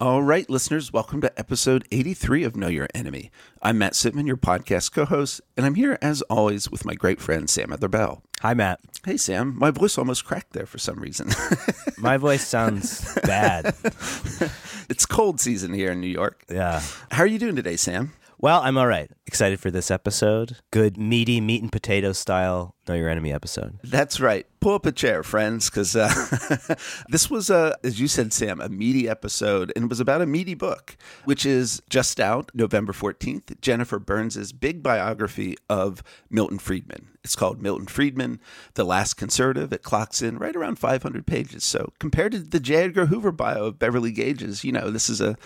All right, listeners, welcome to episode 83 of Know Your Enemy. I'm Matt Sitman, your podcast co host, and I'm here as always with my great friend Sam Adler-Bell. Hi, Matt. Hey, Sam. My voice almost cracked there for some reason. My voice sounds bad. it's cold season here in New York. Yeah. How are you doing today, Sam? Well, I'm all right. Excited for this episode. Good, meaty, meat and potato style Know Your Enemy episode. That's right. Pull up a chair, friends, because uh, this was, a, as you said, Sam, a meaty episode, and it was about a meaty book, which is just out November 14th. Jennifer Burns's big biography of Milton Friedman. It's called Milton Friedman, The Last Conservative. It clocks in right around 500 pages. So compared to the J. Edgar Hoover bio of Beverly Gage's, you know, this is a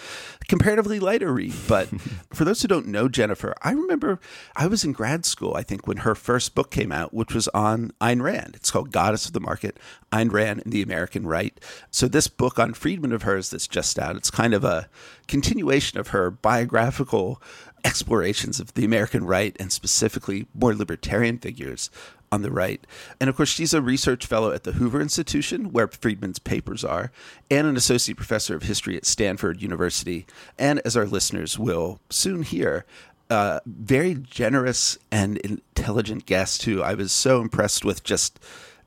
comparatively lighter read. But for those who don't know Jennifer, I remember I was in grad school, I think, when her first book came out, which was on Ayn Rand. It's called Goddess of the Market, Ayn Rand and the American Right. So this book on Friedman of hers that's just out, it's kind of a continuation of her biographical explorations of the American right and specifically more libertarian figures on the right. And of course, she's a research fellow at the Hoover Institution, where Friedman's papers are, and an associate professor of history at Stanford University. And as our listeners will soon hear, uh, very generous and intelligent guest who I was so impressed with just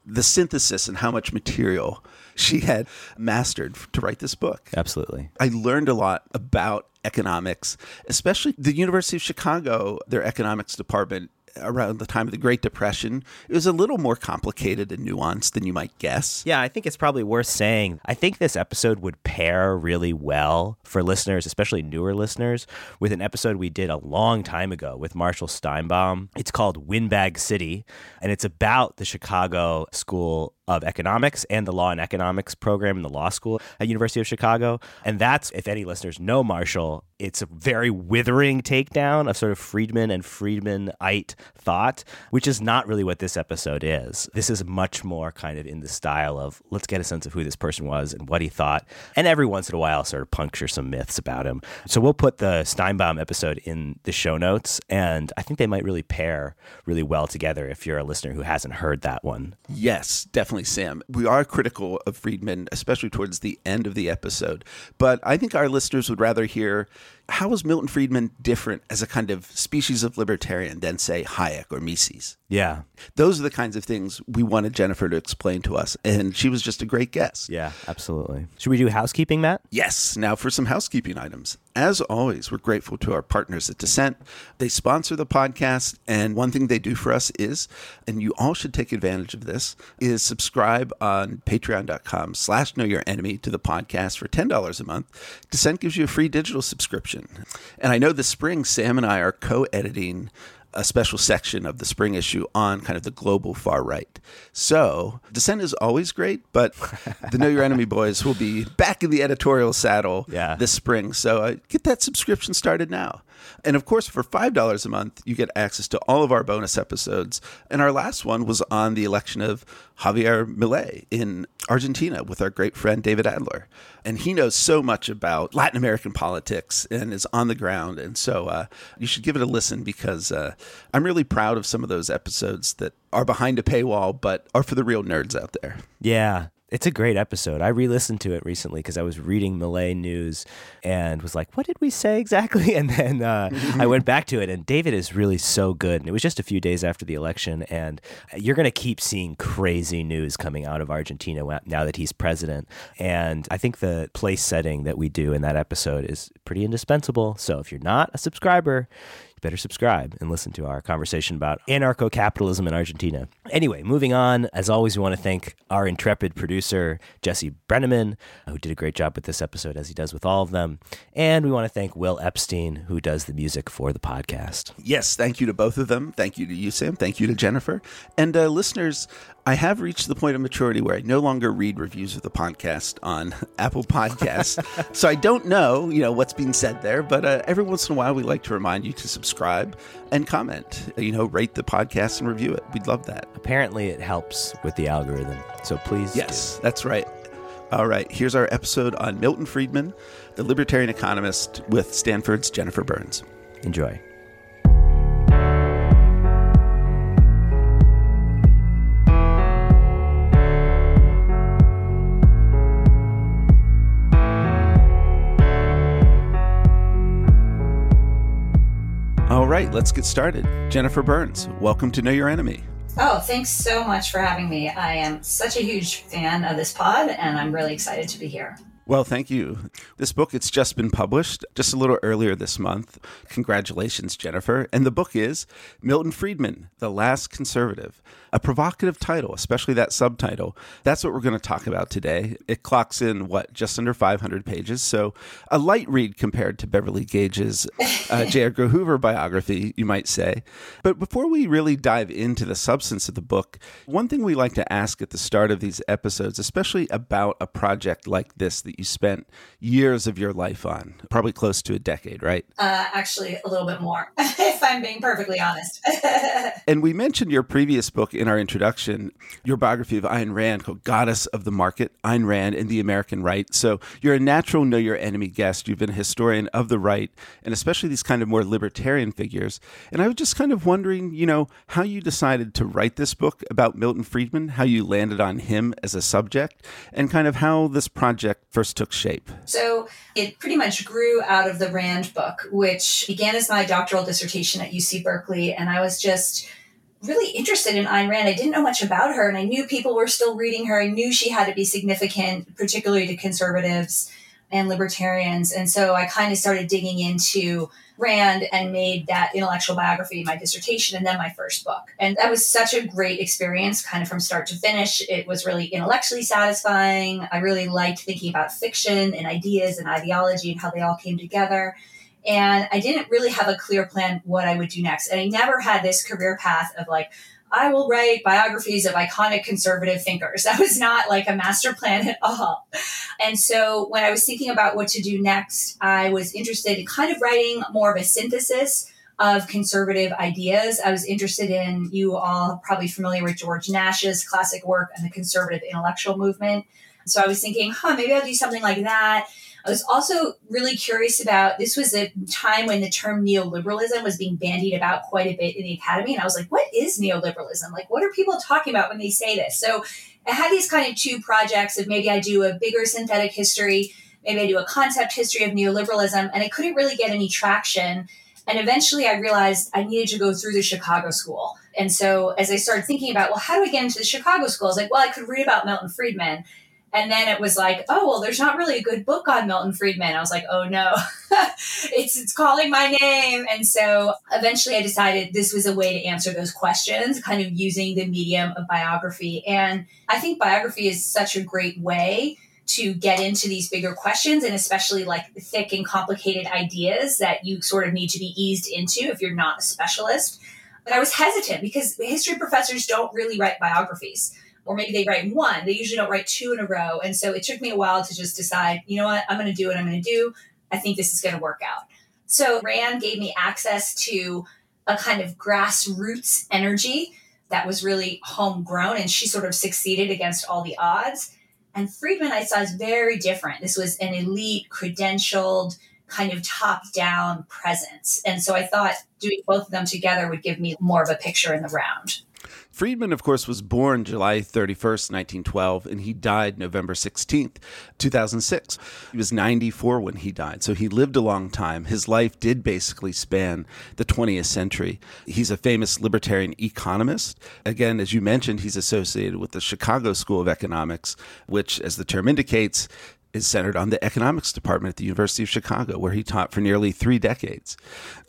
the synthesis and how much material she had mastered to write this book. Absolutely. I learned a lot about economics, especially the University of Chicago, their economics department around the time of the Great Depression. It was a little more complicated and nuanced than you might guess. Yeah, I think it's probably worth saying. I think this episode would pair really well for listeners, especially newer listeners, with an episode we did a long time ago with Marshall Steinbaum. It's called Windbag City, and it's about the Chicago School of economics and the law and economics program in the law school at University of Chicago. And that's, if any listeners know Marshall, it's a very withering takedown of sort of Friedman and Friedmanite thought, which is not really what this episode is. This is much more kind of in the style of let's get a sense of who this person was and what he thought, and every once in a while sort of puncture some myths about him. So we'll put the Steinbaum episode in the show notes, and I think they might really pair really well together if you're a listener who hasn't heard that one. Yes, definitely, Sam. We are critical of Friedman, especially towards the end of the episode, but I think our listeners would rather hear how is Milton Friedman different as a kind of species of libertarian than, say, Hayek or Mises? Yeah. Those are the kinds of things we wanted Jennifer to explain to us. And she was just a great guest. Yeah, absolutely. Should we do housekeeping, Matt? Yes. Now for some housekeeping items. As always, we're grateful to our partners at Dissent. They sponsor the podcast. And one thing they do for us is, and you all should take advantage of this, is subscribe on patreon.com slash know your enemy to the podcast for $10 a month. Dissent gives you a free digital subscription. And I know this spring, Sam and I are co editing a special section of the spring issue on kind of the global far right. So Dissent is always great, but the Know Your Enemy boys will be back in the editorial saddle yeah. this spring. So uh, get that subscription started now. And of course, for $5 a month, you get access to all of our bonus episodes. And our last one was on the election of Javier Milei in Argentina with our great friend David Adler. And he knows so much about Latin American politics and is on the ground. And so uh, you should give it a listen because uh, I'm really proud of some of those episodes that are behind a paywall, but are for the real nerds out there. Yeah. It's a great episode. I re-listened to it recently because I was reading Milei news and was like, "What did we say exactly?" And then uh, I went back to it, and David is really so good. And it was just a few days after the election, and you're going to keep seeing crazy news coming out of Argentina now that he's president. And I think the place setting that we do in that episode is pretty indispensable. So if you're not a subscriber, better subscribe and listen to our conversation about anarcho capitalism in Argentina. Anyway, moving on. As always, we want to thank our intrepid producer, Jesse Brenneman, who did a great job with this episode, as he does with all of them. And we want to thank Will Epstein, who does the music for the podcast. Yes, thank you to both of them. Thank you to you, Sam. Thank you to Jennifer. And uh, listeners, I have reached the point of maturity where I no longer read reviews of the podcast on Apple Podcasts. so I don't know, you know, what's being said there, but uh, every once in a while we like to remind you to subscribe and comment. You know, rate the podcast and review it. We'd love that. Apparently it helps with the algorithm. So please Yes, do. that's right. All right, here's our episode on Milton Friedman, the libertarian economist with Stanford's Jennifer Burns. Enjoy. Right, let's get started. Jennifer Burns, welcome to Know Your Enemy. Oh, thanks so much for having me. I am such a huge fan of this pod, and I'm really excited to be here. Well, thank you. This book, it's just been published just a little earlier this month. Congratulations, Jennifer. And the book is Milton Friedman, The Last Conservative. A provocative title, especially that subtitle. That's what we're going to talk about today. It clocks in, what, just under 500 pages. So a light read compared to Beverly Gage's uh, J. Edgar Hoover biography, you might say. But before we really dive into the substance of the book, one thing we like to ask at the start of these episodes, especially about a project like this that you spent years of your life on, probably close to a decade, right? Uh, actually, a little bit more, if I'm being perfectly honest. and we mentioned your previous book in our introduction, your biography of Ayn Rand called Goddess of the Market, Ayn Rand and the American Right. So you're a natural know your enemy guest. You've been a historian of the right, and especially these kind of more libertarian figures. And I was just kind of wondering, you know, how you decided to write this book about Milton Friedman, how you landed on him as a subject, and kind of how this project first first took shape? So it pretty much grew out of the Rand book, which began as my doctoral dissertation at UC Berkeley. And I was just really interested in Ayn Rand. I didn't know much about her, and I knew people were still reading her. I knew she had to be significant, particularly to conservatives and libertarians. And so I kind of started digging into Rand and made that intellectual biography my dissertation and then my first book. And that was such a great experience, kind of from start to finish. It was really intellectually satisfying. I really liked thinking about fiction and ideas and ideology and how they all came together. And I didn't really have a clear plan what I would do next. And I never had this career path of like, I will write biographies of iconic conservative thinkers. That was not like a master plan at all. And so when I was thinking about what to do next, I was interested in kind of writing more of a synthesis of conservative ideas. I was interested in, you all probably familiar with George Nash's classic work and the conservative intellectual movement. So I was thinking, huh, maybe I'll do something like that. I was also really curious about this was a time when the term neoliberalism was being bandied about quite a bit in the academy. And I was like, what is neoliberalism? Like, what are people talking about when they say this? So I had these kind of two projects of maybe I do a bigger synthetic history, maybe I do a concept history of neoliberalism, and I couldn't really get any traction. And eventually I realized I needed to go through the Chicago school. And so as I started thinking about, well, how do I get into the Chicago school? I was like, well, I could read about Milton Friedman. And then it was like, oh, well, there's not really a good book on Milton Friedman. I was like, oh no, it's, it's calling my name. And so eventually I decided this was a way to answer those questions, kind of using the medium of biography. And I think biography is such a great way to get into these bigger questions and especially like thick and complicated ideas that you sort of need to be eased into if you're not a specialist. But I was hesitant because history professors don't really write biographies or maybe they write one. They usually don't write two in a row. And so it took me a while to just decide, you know what, I'm going to do what I'm going to do. I think this is going to work out. So Rand gave me access to a kind of grassroots energy that was really homegrown, and she sort of succeeded against all the odds. And Friedman, I saw, is very different. This was an elite, credentialed, kind of top down presence. And so I thought doing both of them together would give me more of a picture in the round. Friedman, of course, was born July 31st, 1912, and he died November 16th, 2006. He was 94 when he died, so he lived a long time. His life did basically span the 20th century. He's a famous libertarian economist. Again, as you mentioned, he's associated with the Chicago School of Economics, which, as the term indicates, is centered on the economics department at the University of Chicago, where he taught for nearly three decades.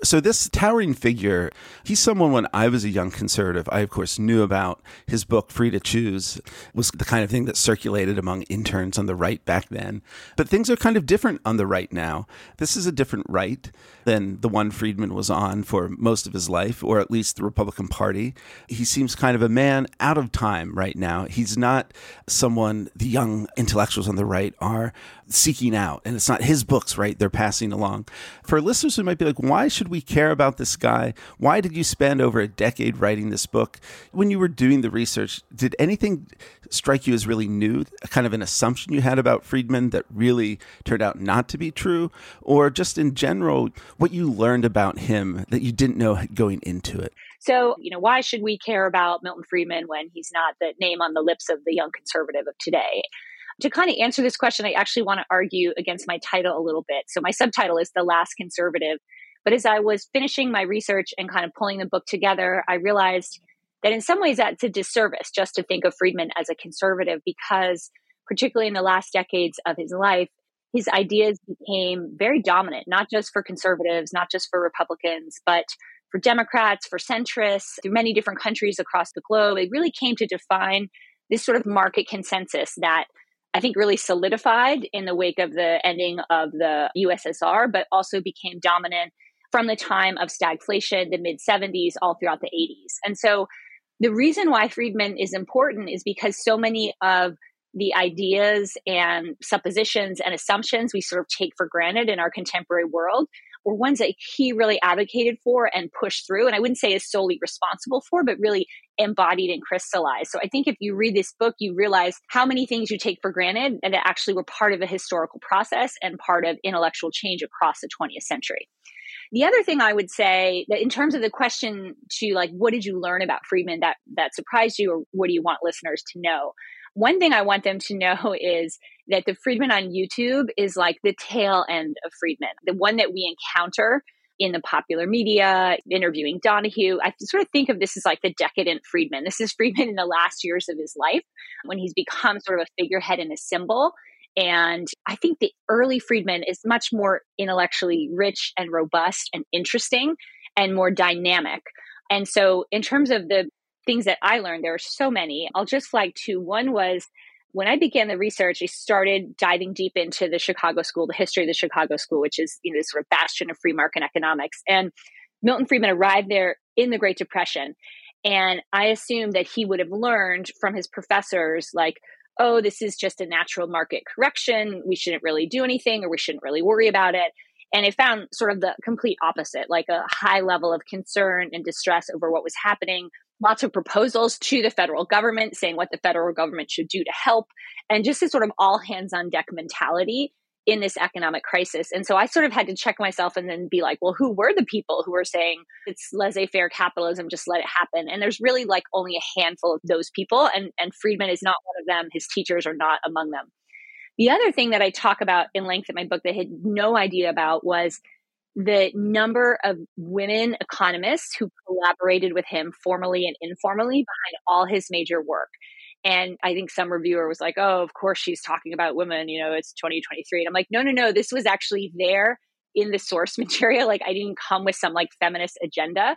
So, this towering figure, he's someone when I was a young conservative, I, of course, knew about his book, Free to Choose, was the kind of thing that circulated among interns on the right back then. But things are kind of different on the right now. This is a different right than the one Friedman was on for most of his life, or at least the Republican Party. He seems kind of a man out of time right now. He's not someone the young intellectuals on the right are seeking out. And it's not his books, right? They're passing along. For listeners who might be like, why should we care about this guy? Why did you spend over a decade writing this book? When you were doing the research, did anything strike you as really new, kind of an assumption you had about Friedman that really turned out not to be true? Or just in general, what you learned about him that you didn't know going into it? So, you know, why should we care about Milton Friedman when he's not the name on the lips of the young conservative of today? To kind of answer this question, I actually want to argue against my title a little bit. So, my subtitle is The Last Conservative. But as I was finishing my research and kind of pulling the book together, I realized that in some ways that's a disservice just to think of Friedman as a conservative because, particularly in the last decades of his life, his ideas became very dominant, not just for conservatives, not just for Republicans, but for Democrats, for centrists, through many different countries across the globe. It really came to define this sort of market consensus that I think really solidified in the wake of the ending of the USSR, but also became dominant from the time of stagflation, the mid 70s, all throughout the 80s. And so the reason why Friedman is important is because so many of the ideas and suppositions and assumptions we sort of take for granted in our contemporary world were ones that he really advocated for and pushed through. And I wouldn't say is solely responsible for, but really embodied and crystallized. So I think if you read this book, you realize how many things you take for granted and that actually were part of a historical process and part of intellectual change across the 20th century. The other thing I would say that in terms of the question to like, what did you learn about Friedman that that surprised you, or what do you want listeners to know? One thing I want them to know is that the Friedman on YouTube is like the tail end of Friedman, the one that we encounter in the popular media, interviewing Donahue. I sort of think of this as like the decadent Friedman. This is Friedman in the last years of his life when he's become sort of a figurehead and a symbol. And I think the early Friedman is much more intellectually rich and robust and interesting and more dynamic. And so, in terms of the things that I learned, there are so many. I'll just flag two. One was when I began the research, I started diving deep into the Chicago School, the history of the Chicago School, which is you know this sort of bastion of free market economics. And Milton Friedman arrived there in the Great Depression. And I assumed that he would have learned from his professors, like, oh, this is just a natural market correction. We shouldn't really do anything or we shouldn't really worry about it. And I found sort of the complete opposite, like a high level of concern and distress over what was happening. Lots of proposals to the federal government saying what the federal government should do to help, and just this sort of all hands on deck mentality in this economic crisis. And so I sort of had to check myself and then be like, well, who were the people who were saying it's laissez faire capitalism, just let it happen? And there's really like only a handful of those people. And, and Friedman is not one of them. His teachers are not among them. The other thing that I talk about in length in my book that I had no idea about was the number of women economists who collaborated with him formally and informally behind all his major work. And I think some reviewer was like, oh, of course she's talking about women, you know, it's 2023. And I'm like, no, no, no, this was actually there in the source material. Like I didn't come with some like feminist agenda.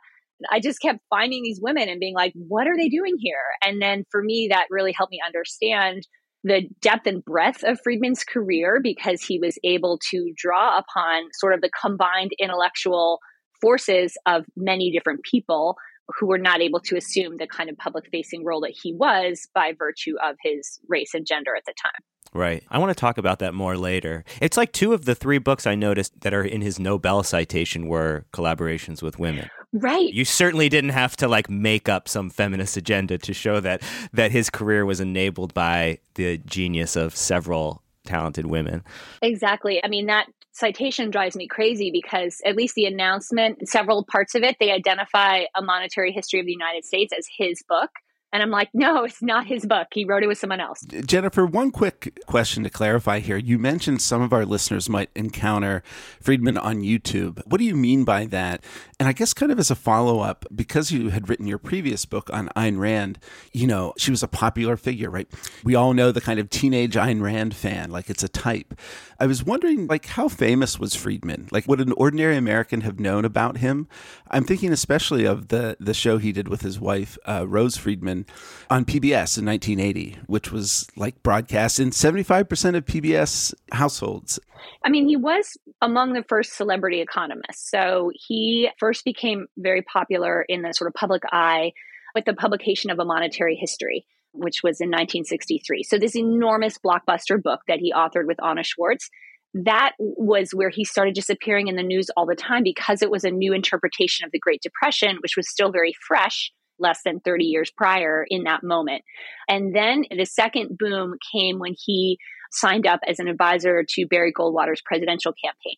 I just kept finding these women and being like, what are they doing here? And then for me, that really helped me understand the depth and breadth of Friedman's career because he was able to draw upon sort of the combined intellectual forces of many different people who were not able to assume the kind of public facing role that he was by virtue of his race and gender at the time. Right. I want to talk about that more later. It's like two of the three books I noticed that are in his Nobel citation were collaborations with women. Right. You certainly didn't have to like make up some feminist agenda to show that that his career was enabled by the genius of several talented women. Exactly. I mean that citation drives me crazy because at least the announcement, several parts of it, they identify a monetary history of the United States as his book. And I'm like, no, it's not his book. He wrote it with someone else. Jennifer, one quick question to clarify here. You mentioned some of our listeners might encounter Friedman on YouTube. What do you mean by that? And I guess, kind of as a follow up, because you had written your previous book on Ayn Rand, you know, she was a popular figure, right? We all know the kind of teenage Ayn Rand fan, like it's a type. I was wondering, like, how famous was Friedman? Like, would an ordinary American have known about him? I'm thinking especially of the, the show he did with his wife, uh, Rose Friedman on PBS in 1980, which was like broadcast in 75% of PBS households. I mean, he was among the first celebrity economists. So he first became very popular in the sort of public eye with the publication of a monetary history which was in 1963. So, this enormous blockbuster book that he authored with Anna Schwartz, that was where he started just appearing in the news all the time because it was a new interpretation of the Great Depression, which was still very fresh less than 30 years prior in that moment. And then the second boom came when he signed up as an advisor to Barry Goldwater's presidential campaign.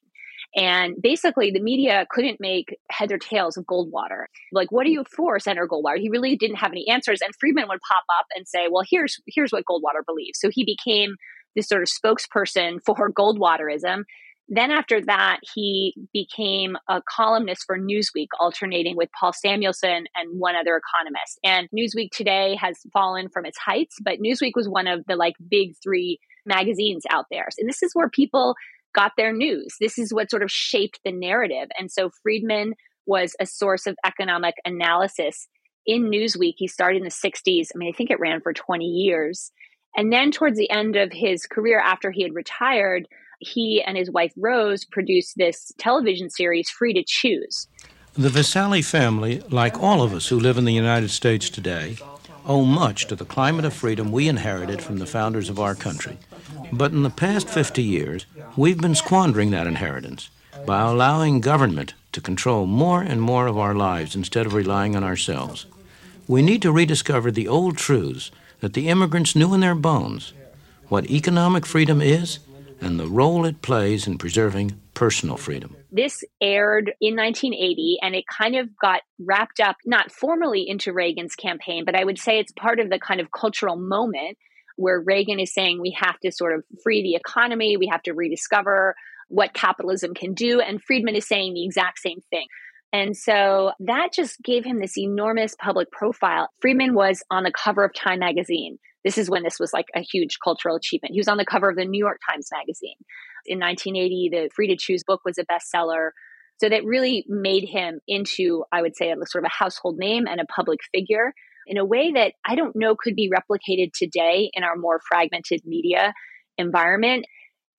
And basically, the media couldn't make heads or tails of Goldwater. Like, what are you for, Senator Goldwater? He really didn't have any answers. And Friedman would pop up and say, "Well, here's here's what Goldwater believes." So he became this sort of spokesperson for Goldwaterism Then, after that, he became a columnist for Newsweek, alternating with Paul Samuelson and one other economist. And Newsweek today has fallen from its heights, but Newsweek was one of the like big three magazines out there. And this is where people got their news. This is what sort of shaped the narrative. And so Friedman was a source of economic analysis in Newsweek. He started in the 60s. I mean, I think it ran for 20 years. And then towards the end of his career, after he had retired, he and his wife Rose produced this television series, Free to Choose. The Visali family, like all of us who live in the United States today, owe much to the climate of freedom we inherited from the founders of our country. But in the past 50 years, we've been squandering that inheritance by allowing government to control more and more of our lives instead of relying on ourselves. We need to rediscover the old truths that the immigrants knew in their bones what economic freedom is and the role it plays in preserving personal freedom. This aired in 1980 and it kind of got wrapped up, not formally into Reagan's campaign, but I would say it's part of the kind of cultural moment where Reagan is saying we have to sort of free the economy, we have to rediscover what capitalism can do. And Friedman is saying the exact same thing. And so that just gave him this enormous public profile. Friedman was on the cover of Time magazine. This is when this was like a huge cultural achievement. He was on the cover of the New York Times magazine. In 1980, the Free to Choose book was a bestseller. So that really made him into, I would say, a sort of a household name and a public figure in a way that I don't know could be replicated today in our more fragmented media environment.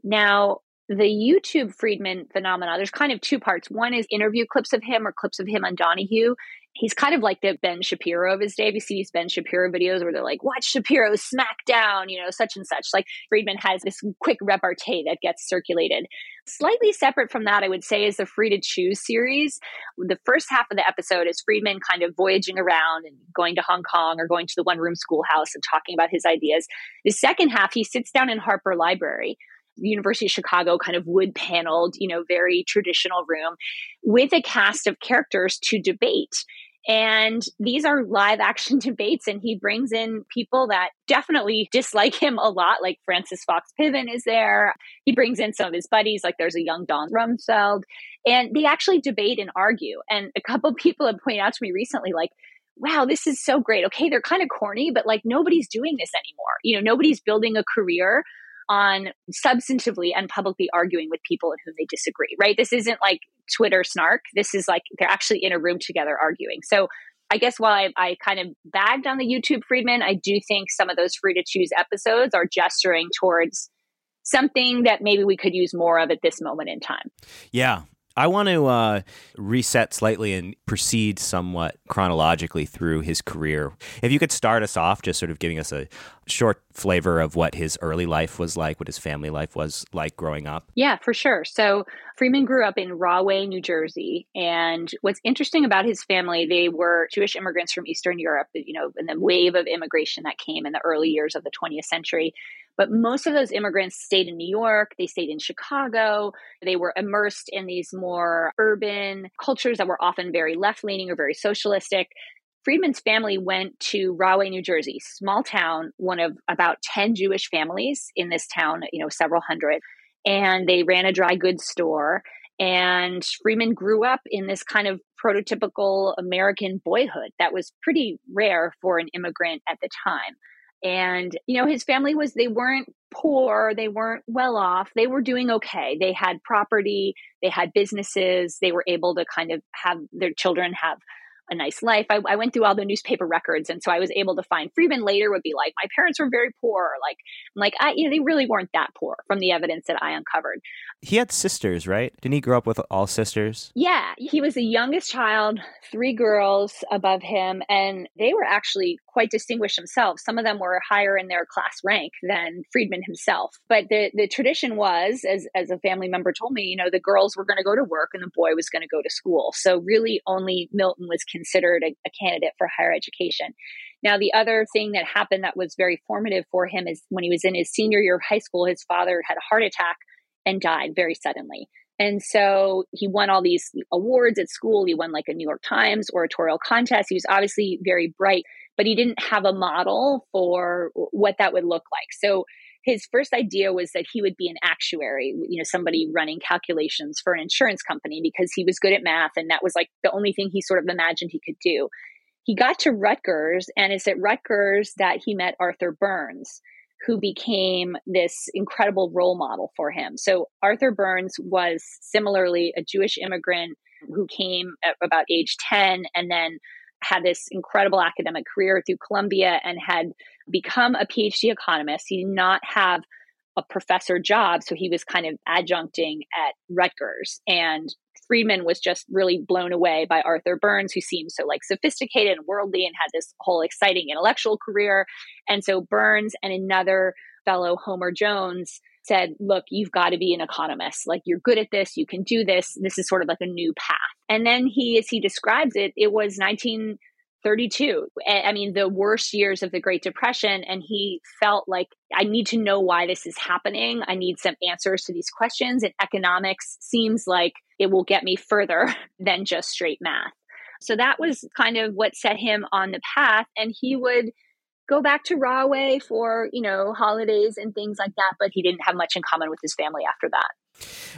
Now, the YouTube Friedman phenomenon, there's kind of two parts. One is interview clips of him or clips of him on Donahue. He's kind of like the Ben Shapiro of his day. You see these Ben Shapiro videos where they're like, watch Shapiro smack down, you know, such and such. Like Friedman has this quick repartee that gets circulated. Slightly separate from that, I would say, is the Free to Choose series. The first half of the episode is Friedman kind of voyaging around and going to Hong Kong or going to the one room schoolhouse and talking about his ideas. The second half, he sits down in Harper Library University of Chicago kind of wood paneled, you know, very traditional room with a cast of characters to debate. And these are live action debates, and he brings in people that definitely dislike him a lot, like Frances Fox Piven is there. He brings in some of his buddies, like there's a young Don Rumsfeld, and they actually debate and argue. And a couple people have pointed out to me recently, like, wow, this is so great. Okay, they're kind of corny, but like nobody's doing this anymore. You know, nobody's building a career on substantively and publicly arguing with people in whom they disagree, right? This isn't like Twitter snark. This is like they're actually in a room together arguing. So I guess while I, I, kind of bagged on the YouTube Friedman, I do think some of those free to choose episodes are gesturing towards something that maybe we could use more of at this moment in time. Yeah. I want to uh, reset slightly and proceed somewhat chronologically through his career. If you could start us off, just sort of giving us a short flavor of what his early life was like, what his family life was like growing up. Yeah, for sure. So Friedman grew up in Rahway, New Jersey. And what's interesting about his family, they were Jewish immigrants from Eastern Europe, you know, in the wave of immigration that came in the early years of the 20th century. But most of those immigrants stayed in New York, they stayed in Chicago, they were immersed in these more urban cultures that were often very left leaning or very socialistic. Friedman's family went to Rahway, New Jersey, small town, one of about 10 Jewish families in this town, you know, several hundred. And they ran a dry goods store. And Friedman grew up in this kind of prototypical American boyhood that was pretty rare for an immigrant at the time. And, you know, his family was, they weren't poor, they weren't well off, they were doing okay. They had property, they had businesses, they were able to kind of have their children have a nice life. I, I, went through all the newspaper records, and so I was able to find Friedman later would be like, my parents were very poor. Like, I'm like, I, you know, they really weren't that poor from the evidence that I uncovered. He had sisters, right? Didn't he grow up with all sisters? Yeah, he was the youngest child, three girls above him, and they were actually quite distinguished themselves. Some of them were higher in their class rank than Friedman himself. But the the tradition was, as as a family member told me, you know, the girls were going to go to work and the boy was going to go to school. So really, only Milton was considered a, a candidate for higher education. Now, the other thing that happened that was very formative for him is when he was in his senior year of high school, his father had a heart attack and died very suddenly. And so he won all these awards at school. He won like a New York Times oratorial contest. He was obviously very bright, but he didn't have a model for what that would look like. So his first idea was that he would be an actuary, you know, somebody running calculations for an insurance company because he was good at math and that was like the only thing he sort of imagined he could do. He got to Rutgers and it's at Rutgers that he met Arthur Burns, who became this incredible role model for him. So Arthur Burns was similarly a Jewish immigrant who came at about age 10 and then had this incredible academic career through Columbia and had become a PhD economist. He did not have a professor job, so he was kind of adjuncting at Rutgers. And Friedman was just really blown away by Arthur Burns, who seemed so like sophisticated and worldly and had this whole exciting intellectual career. And so Burns and another fellow, Homer Jones, said, Look, you've got to be an economist. Like, you're good at this. You can do this. This is sort of like a new path. And then he, as he describes it, it was 1932. I mean, the worst years of the Great Depression. And he felt like, I need to know why this is happening. I need some answers to these questions. And economics seems like it will get me further than just straight math. So that was kind of what set him on the path. And he would go back to Rahway for, you know, holidays and things like that, but he didn't have much in common with his family after that.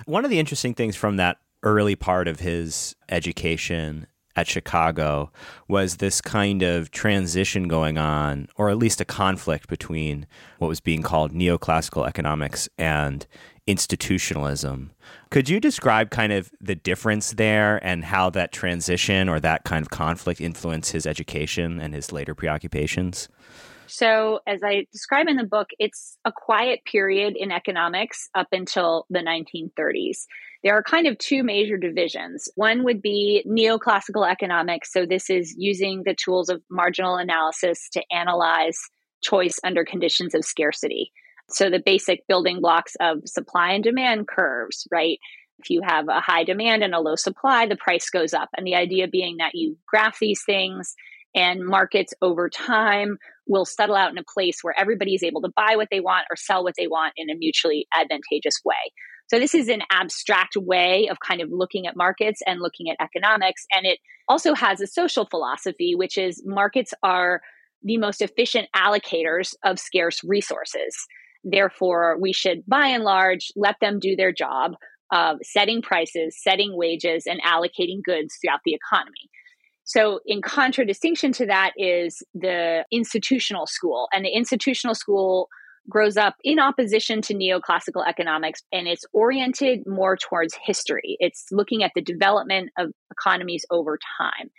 One of the interesting things from that early part of his education at Chicago was this kind of transition going on, or at least a conflict between what was being called neoclassical economics and institutionalism. Could you describe kind of the difference there and how that transition or that kind of conflict influenced his education and his later preoccupations? So, as I describe in the book, it's a quiet period in economics up until the 1930s. There are kind of two major divisions. One would be neoclassical economics. So, this is using the tools of marginal analysis to analyze choice under conditions of scarcity. So, the basic building blocks of supply and demand curves, right? If you have a high demand and a low supply, the price goes up. And the idea being that you graph these things and markets over time will settle out in a place where everybody is able to buy what they want or sell what they want in a mutually advantageous way. So, this is an abstract way of kind of looking at markets and looking at economics. And it also has a social philosophy, which is markets are the most efficient allocators of scarce resources. Therefore, we should by and large let them do their job of setting prices, setting wages, and allocating goods throughout the economy. So, in contradistinction to that is the institutional school. And the institutional school grows up in opposition to neoclassical economics and it's oriented more towards history. It's looking at the development of economies over time.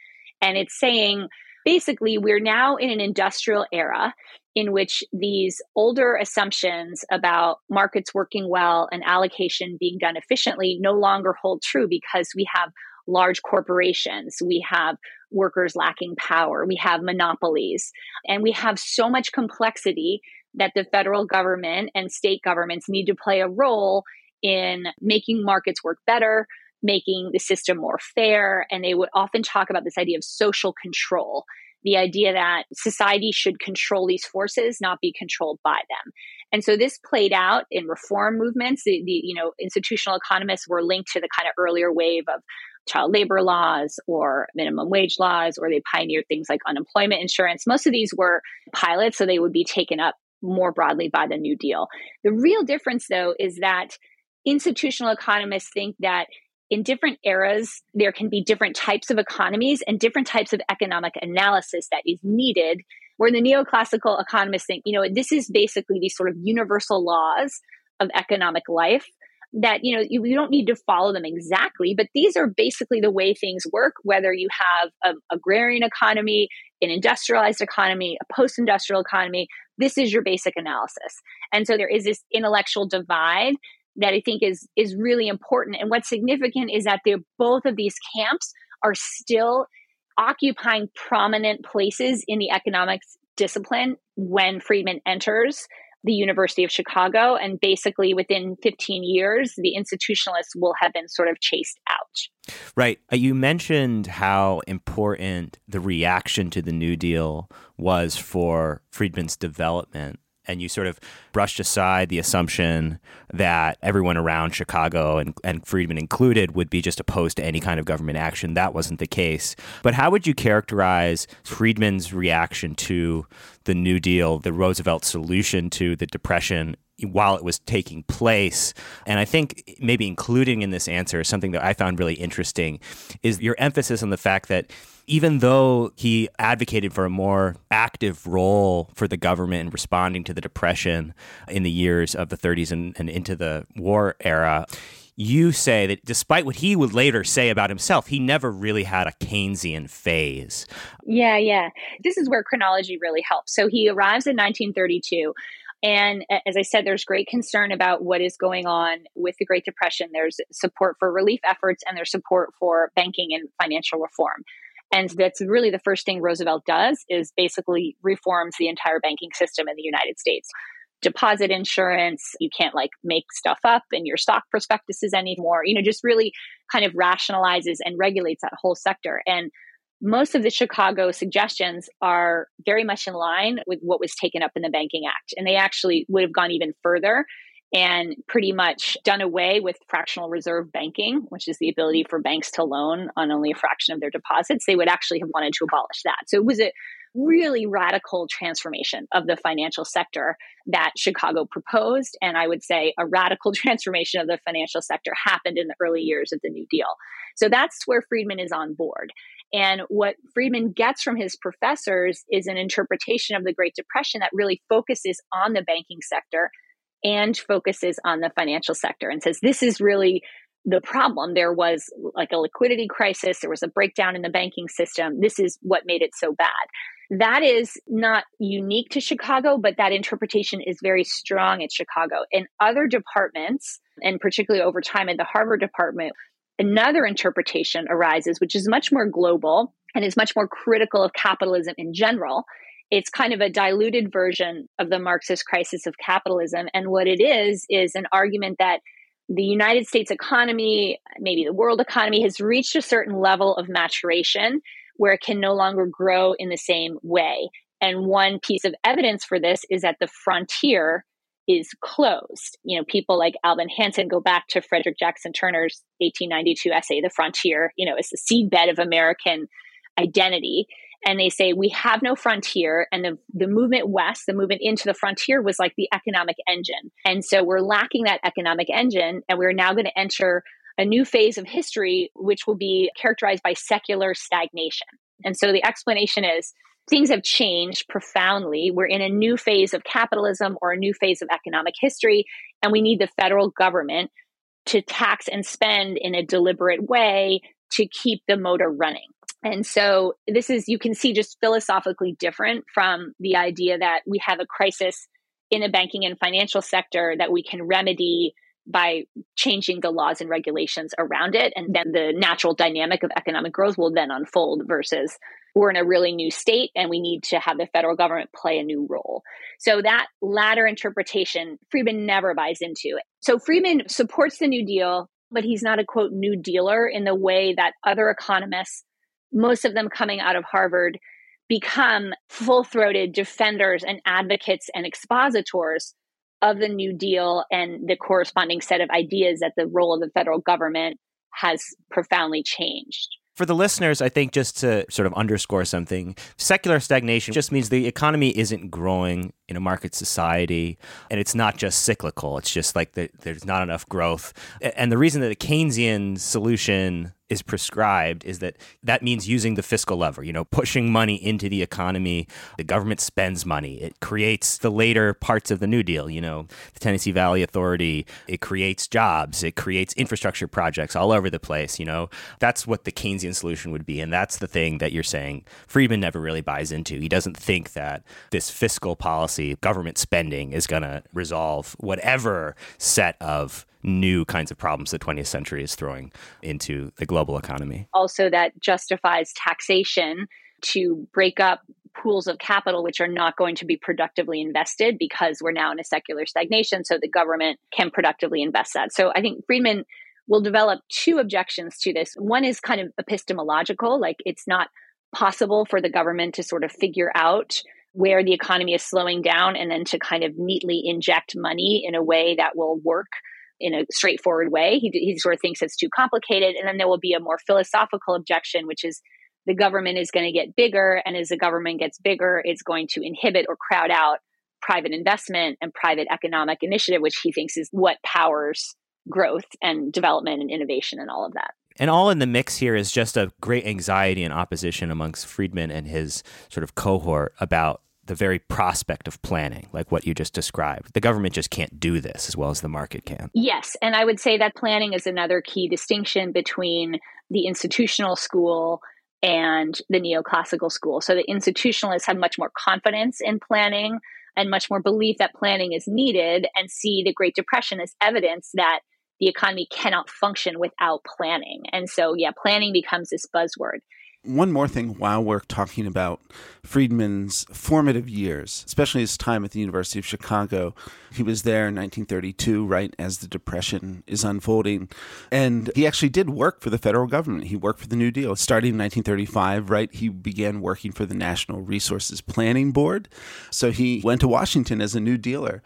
And it's saying basically, we're now in an industrial era in which these older assumptions about markets working well and allocation being done efficiently no longer hold true because we have large corporations, we have workers lacking power, we have monopolies, and we have so much complexity that the federal government and state governments need to play a role in making markets work better, making the system more fair. And they would often talk about this idea of social control the idea that society should control these forces, not be controlled by them. And so this played out in reform movements. The, the, you know institutional economists were linked to the kind of earlier wave of child labor laws or minimum wage laws, or they pioneered things like unemployment insurance. Most of these were pilots, so they would be taken up more broadly by the New Deal. The real difference, though, is that institutional economists think that in different eras, there can be different types of economies and different types of economic analysis that is needed. Where the neoclassical economists think, you know, this is basically these sort of universal laws of economic life that you know you, you, don't need to follow them exactly but these are basically the way things work whether you have an agrarian economy an industrialized economy a post-industrial economy this is your basic analysis. And so there is this intellectual divide that i think is is really important. And what's significant is that they're both of these camps are still occupying prominent places in the economics discipline when friedman enters the University of Chicago. And basically, within 15 years, the institutionalists will have been sort of chased out. Right. Uh, you mentioned how important the reaction to the New Deal was for Friedman's development and you sort of brushed aside the assumption that everyone around Chicago and, and Friedman included would be just opposed to any kind of government action. That wasn't the case. But how would you characterize Friedman's reaction to the New Deal, the Roosevelt solution to the Depression while it was taking place. And I think maybe including in this answer something that I found really interesting is your emphasis on the fact that even though he advocated for a more active role for the government in responding to the depression in the years of the 30s and, and into the war era, you say that despite what he would later say about himself, he never really had a Keynesian phase. Yeah, yeah. This is where chronology really helps. So he arrives in 1932. And as I said, there's great concern about what is going on with the Great Depression. There's support for relief efforts and there's support for banking and financial reform. And that's really the first thing Roosevelt does is basically reforms the entire banking system in the United States deposit insurance. You can't like make stuff up in your stock prospectuses anymore. You know, just really kind of rationalizes and regulates that whole sector. And most of the Chicago suggestions are very much in line with what was taken up in the Banking Act. And they actually would have gone even further and pretty much done away with fractional reserve banking, which is the ability for banks to loan on only a fraction of their deposits. They would actually have wanted to abolish that. So it was a really radical transformation of the financial sector that Chicago proposed. And I would say a radical transformation of the financial sector happened in the early years of the New Deal. So that's where Friedman is on board. And what Friedman gets from his professors is an interpretation of the Great Depression that really focuses on the banking sector and focuses on the financial sector and says this is really the problem. There was like a liquidity crisis, there was a breakdown in the banking system. This is what made it so bad. That is not unique to Chicago, but that interpretation is very strong at Chicago. In other departments, and particularly over time at the Harvard department, another interpretation arises, which is much more global and is much more critical of capitalism in general. It's kind of a diluted version of the Marxist crisis of capitalism. And what it is, is an argument that the United States economy, maybe the world economy, has reached a certain level of maturation where it can no longer grow in the same way. And one piece of evidence for this is that the frontier is closed. You know, people like Alvin Hansen go back to Frederick Jackson Turner's 1892 essay, The Frontier, you know, it's the seedbed of American identity. And they say, we have no frontier. And the, the movement west, the movement into the frontier was like the economic engine. And so we're lacking that economic engine. And we're now going to enter a new phase of history, which will be characterized by secular stagnation. And so the explanation is things have changed profoundly. We're in a new phase of capitalism or a new phase of economic history, and we need the federal government to tax and spend in a deliberate way to keep the motor running. And so this is, you can see, just philosophically different from the idea that we have a crisis in a banking and financial sector that we can remedy by changing the laws and regulations around it. And then the natural dynamic of economic growth will then unfold versus we're in a really new state and we need to have the federal government play a new role. So that latter interpretation, Friedman never buys into it. So Friedman supports the New Deal, but he's not a quote new dealer in the way that other economists, most of them coming out of Harvard, become full throated defenders and advocates and expositors of the New Deal and the corresponding set of ideas that the role of the federal government has profoundly changed. For the listeners, I think just to sort of underscore something, secular stagnation just means the economy isn't growing in a market society and it's not just cyclical. It's just like the, there's not enough growth. And the reason that the Keynesian solution is prescribed is that that means using the fiscal lever, you know, pushing money into the economy. The government spends money. It creates the later parts of the New Deal, you know, the Tennessee Valley Authority. It creates jobs. It creates infrastructure projects all over the place, you know. That's what the Keynesian solution would be. And that's the thing that you're saying Friedman never really buys into. He doesn't think that this fiscal policy, government spending, is going to resolve whatever set of new kinds of problems the 20th century is throwing into the global economy. Also, that justifies taxation to break up pools of capital which are not going to be productively invested because we're now in a secular stagnation, so the government can productively invest that. So I think Friedman will develop two objections to this. One is kind of epistemological, like it's not possible for the government to sort of figure out where the economy is slowing down and then to kind of neatly inject money in a way that will work in a straightforward way. He, he sort of thinks it's too complicated. And then there will be a more philosophical objection, which is the government is going to get bigger. And as the government gets bigger, it's going to inhibit or crowd out private investment and private economic initiative, which he thinks is what powers growth and development and innovation and all of that. And all in the mix here is just a great anxiety and opposition amongst Friedman and his sort of cohort about the very prospect of planning, like what you just described. The government just can't do this as well as the market can. Yes. And I would say that planning is another key distinction between the institutional school and the neoclassical school. So the institutionalists have much more confidence in planning and much more belief that planning is needed and see the Great Depression as evidence that the economy cannot function without planning. And so, yeah, planning becomes this buzzword one more thing while we're talking about Friedman's formative years, especially his time at the University of Chicago. He was there in 1932, right as the Depression is unfolding. And he actually did work for the federal government. He worked for the New Deal. Starting in 1935, right, he began working for the National Resources Planning Board. So he went to Washington as a New Dealer.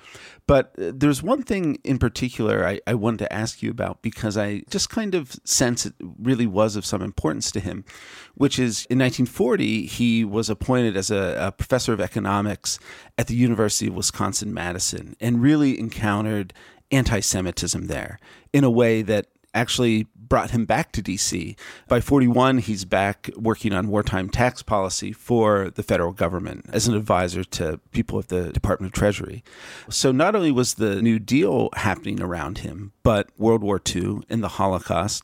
But uh, there's one thing in particular I, I wanted to ask you about because I just kind of sense it really was of some importance to him, which is in 1940, he was appointed as a, a professor of economics at the University of Wisconsin Madison and really encountered anti Semitism there in a way that actually brought him back to DC. By 41, he's back working on wartime tax policy for the federal government as an advisor to people at the Department of Treasury. So not only was the New Deal happening around him, but World War II and the Holocaust.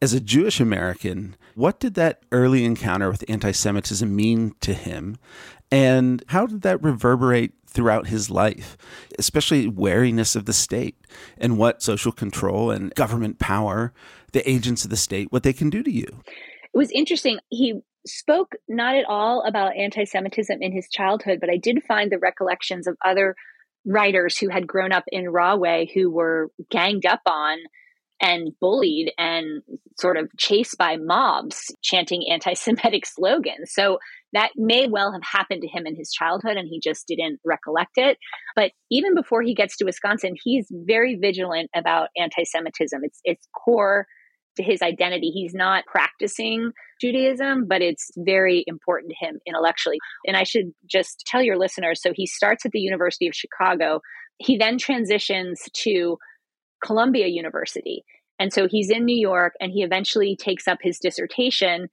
As a Jewish American, what did that early encounter with anti Semitism mean to him? And how did that reverberate throughout his life, especially wariness of the state and what social control and government power, the agents of the state, what they can do to you. It was interesting. He spoke not at all about anti Semitism in his childhood, but I did find the recollections of other writers who had grown up in Rahway who were ganged up on and bullied and sort of chased by mobs chanting anti Semitic slogans. So that may well have happened to him in his childhood and he just didn't recollect it. But even before he gets to Wisconsin, he's very vigilant about anti Semitism. It's, it's core to his identity. He's not practicing Judaism, but it's very important to him intellectually. And I should just tell your listeners so he starts at the University of Chicago. He then transitions to Columbia University. And so he's in New York and he eventually takes up his dissertation.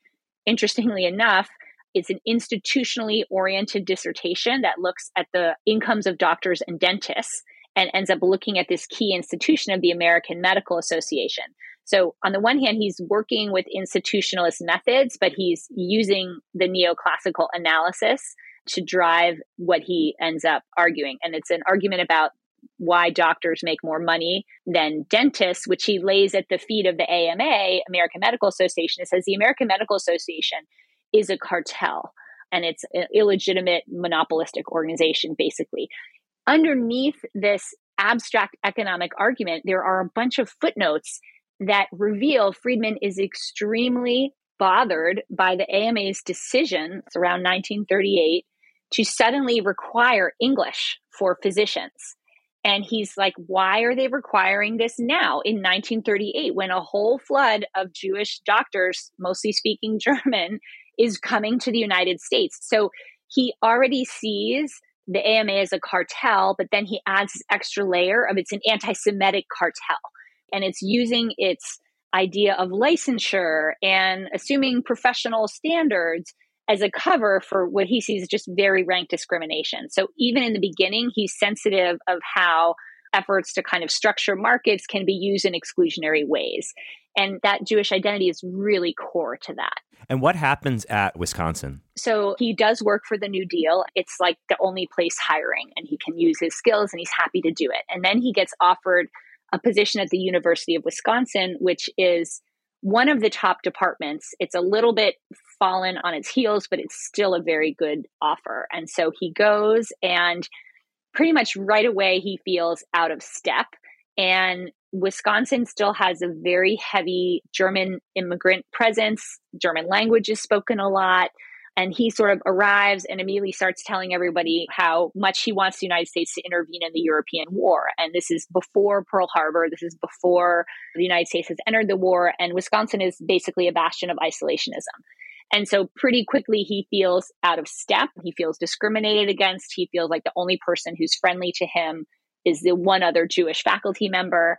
Interestingly enough, it's an institutionally oriented dissertation that looks at the incomes of doctors and dentists and ends up looking at this key institution of the American Medical Association. So, on the one hand, he's working with institutionalist methods, but he's using the neoclassical analysis to drive what he ends up arguing. And it's an argument about why doctors make more money than dentists, which he lays at the feet of the AMA, American Medical Association. It says the American Medical Association is a cartel and it's an illegitimate monopolistic organization, basically. Underneath this abstract economic argument, there are a bunch of footnotes that reveal Friedman is extremely bothered by the AMA's decision, around 1938, to suddenly require English for physicians. And he's like, why are they requiring this now in 1938 when a whole flood of Jewish doctors, mostly speaking German, is coming to the United States? So he already sees the AMA as a cartel, but then he adds this extra layer of it's an anti Semitic cartel. And it's using its idea of licensure and assuming professional standards as a cover for what he sees as just very rank discrimination. So even in the beginning, he's sensitive of how efforts to kind of structure markets can be used in exclusionary ways. And that Jewish identity is really core to that. And what happens at Wisconsin? So he does work for the New Deal. It's like the only place hiring, and he can use his skills and he's happy to do it. And then he gets offered a position at the University of Wisconsin, which is one of the top departments. It's a little bit fallen on its heels, but it's still a very good offer. And so he goes and pretty much right away he feels out of step. And Wisconsin still has a very heavy German immigrant presence. German language is spoken a lot. And he sort of arrives and immediately starts telling everybody how much he wants the United States to intervene in the European war. And this is before Pearl Harbor. This is before the United States has entered the war. And Wisconsin is basically a bastion of isolationism. And so pretty quickly he feels out of step. He feels discriminated against. He feels like the only person who's friendly to him is the one other Jewish faculty member.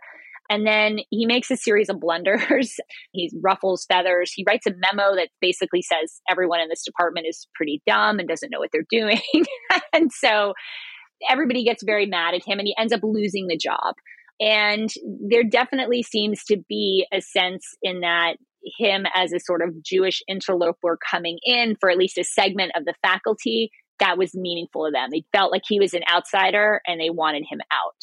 And then he makes a series of blunders. he ruffles feathers. He writes a memo that basically says everyone in this department is pretty dumb and doesn't know what they're doing. and so everybody gets very mad at him and he ends up losing the job. And there definitely seems to be a sense in that him as a sort of Jewish interloper coming in for at least a segment of the faculty that was meaningful to them. They felt like he was an outsider and they wanted him out.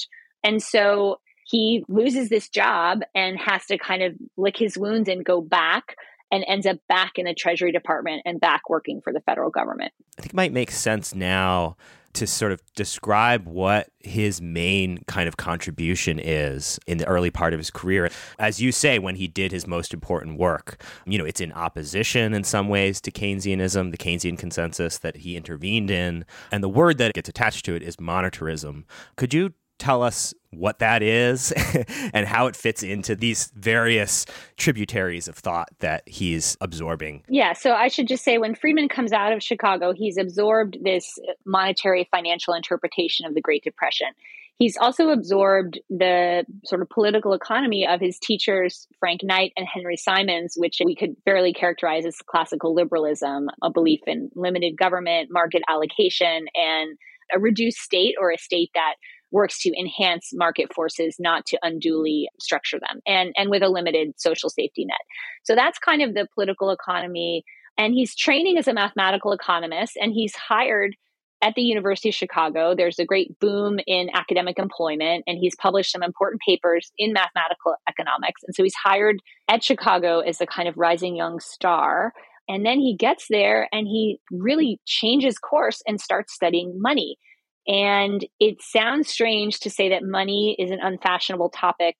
And so he loses this job and has to kind of lick his wounds and go back and ends up back in the Treasury Department and back working for the federal government. I think it might make sense now to sort of describe what his main kind of contribution is in the early part of his career. As you say, when he did his most important work, you know, it's in opposition in some ways to Keynesianism, the Keynesian consensus that he intervened in. And the word that gets attached to it is monetarism. Could you tell us what that is and how it fits into these various tributaries of thought that he's absorbing. Yeah, so I should just say when Friedman comes out of Chicago, he's absorbed this monetary financial interpretation of the Great Depression. He's also absorbed the sort of political economy of his teachers, Frank Knight and Henry Simons, which we could fairly characterize as classical liberalism, a belief in limited government, market allocation, and a reduced state or a state that works to enhance market forces, not to unduly structure them, and, and with a limited social safety net. So that's kind of the political economy. And he's training as a mathematical economist, and he's hired at the University of Chicago. There's a great boom in academic employment, and he's published some important papers in mathematical economics. And so he's hired at Chicago as a kind of rising young star. And then he gets there and he really changes course and starts studying money. And it sounds strange to say that money is an unfashionable topic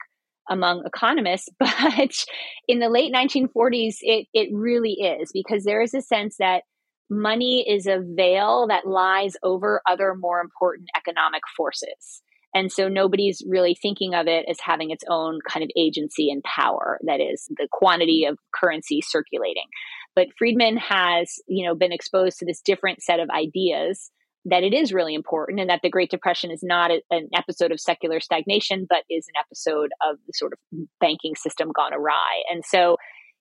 among economists, but in the late 1940s, it, it really is because there is a sense that money is a veil that lies over other more important economic forces. And so nobody's really thinking of it as having its own kind of agency and power, that is the quantity of currency circulating. But Friedman has, you know, been exposed to this different set of ideas that it is really important and that the Great Depression is not a, an episode of secular stagnation, but is an episode of the sort of banking system gone awry. And so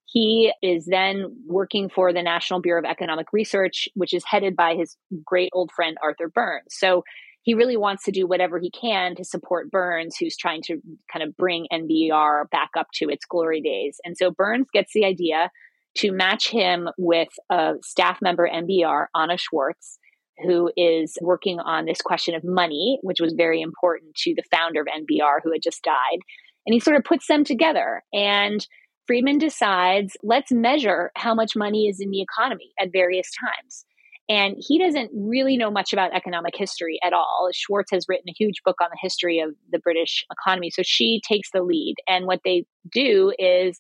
he is then working for the National Bureau of Economic Research, which is headed by his great old friend Arthur Burns. So he really wants to do whatever he can to support Burns, who's trying to kind of bring NBER back up to its glory days. And so Burns gets the idea to match him with a staff member NBER, Anna Schwartz, who is working on this question of money, which was very important to the founder of NBR who had just died. And he sort of puts them together. And Friedman decides, let's measure how much money is in the economy at various times. And he doesn't really know much about economic history at all. Schwartz has written a huge book on the history of the British economy. So she takes the lead. And what they do is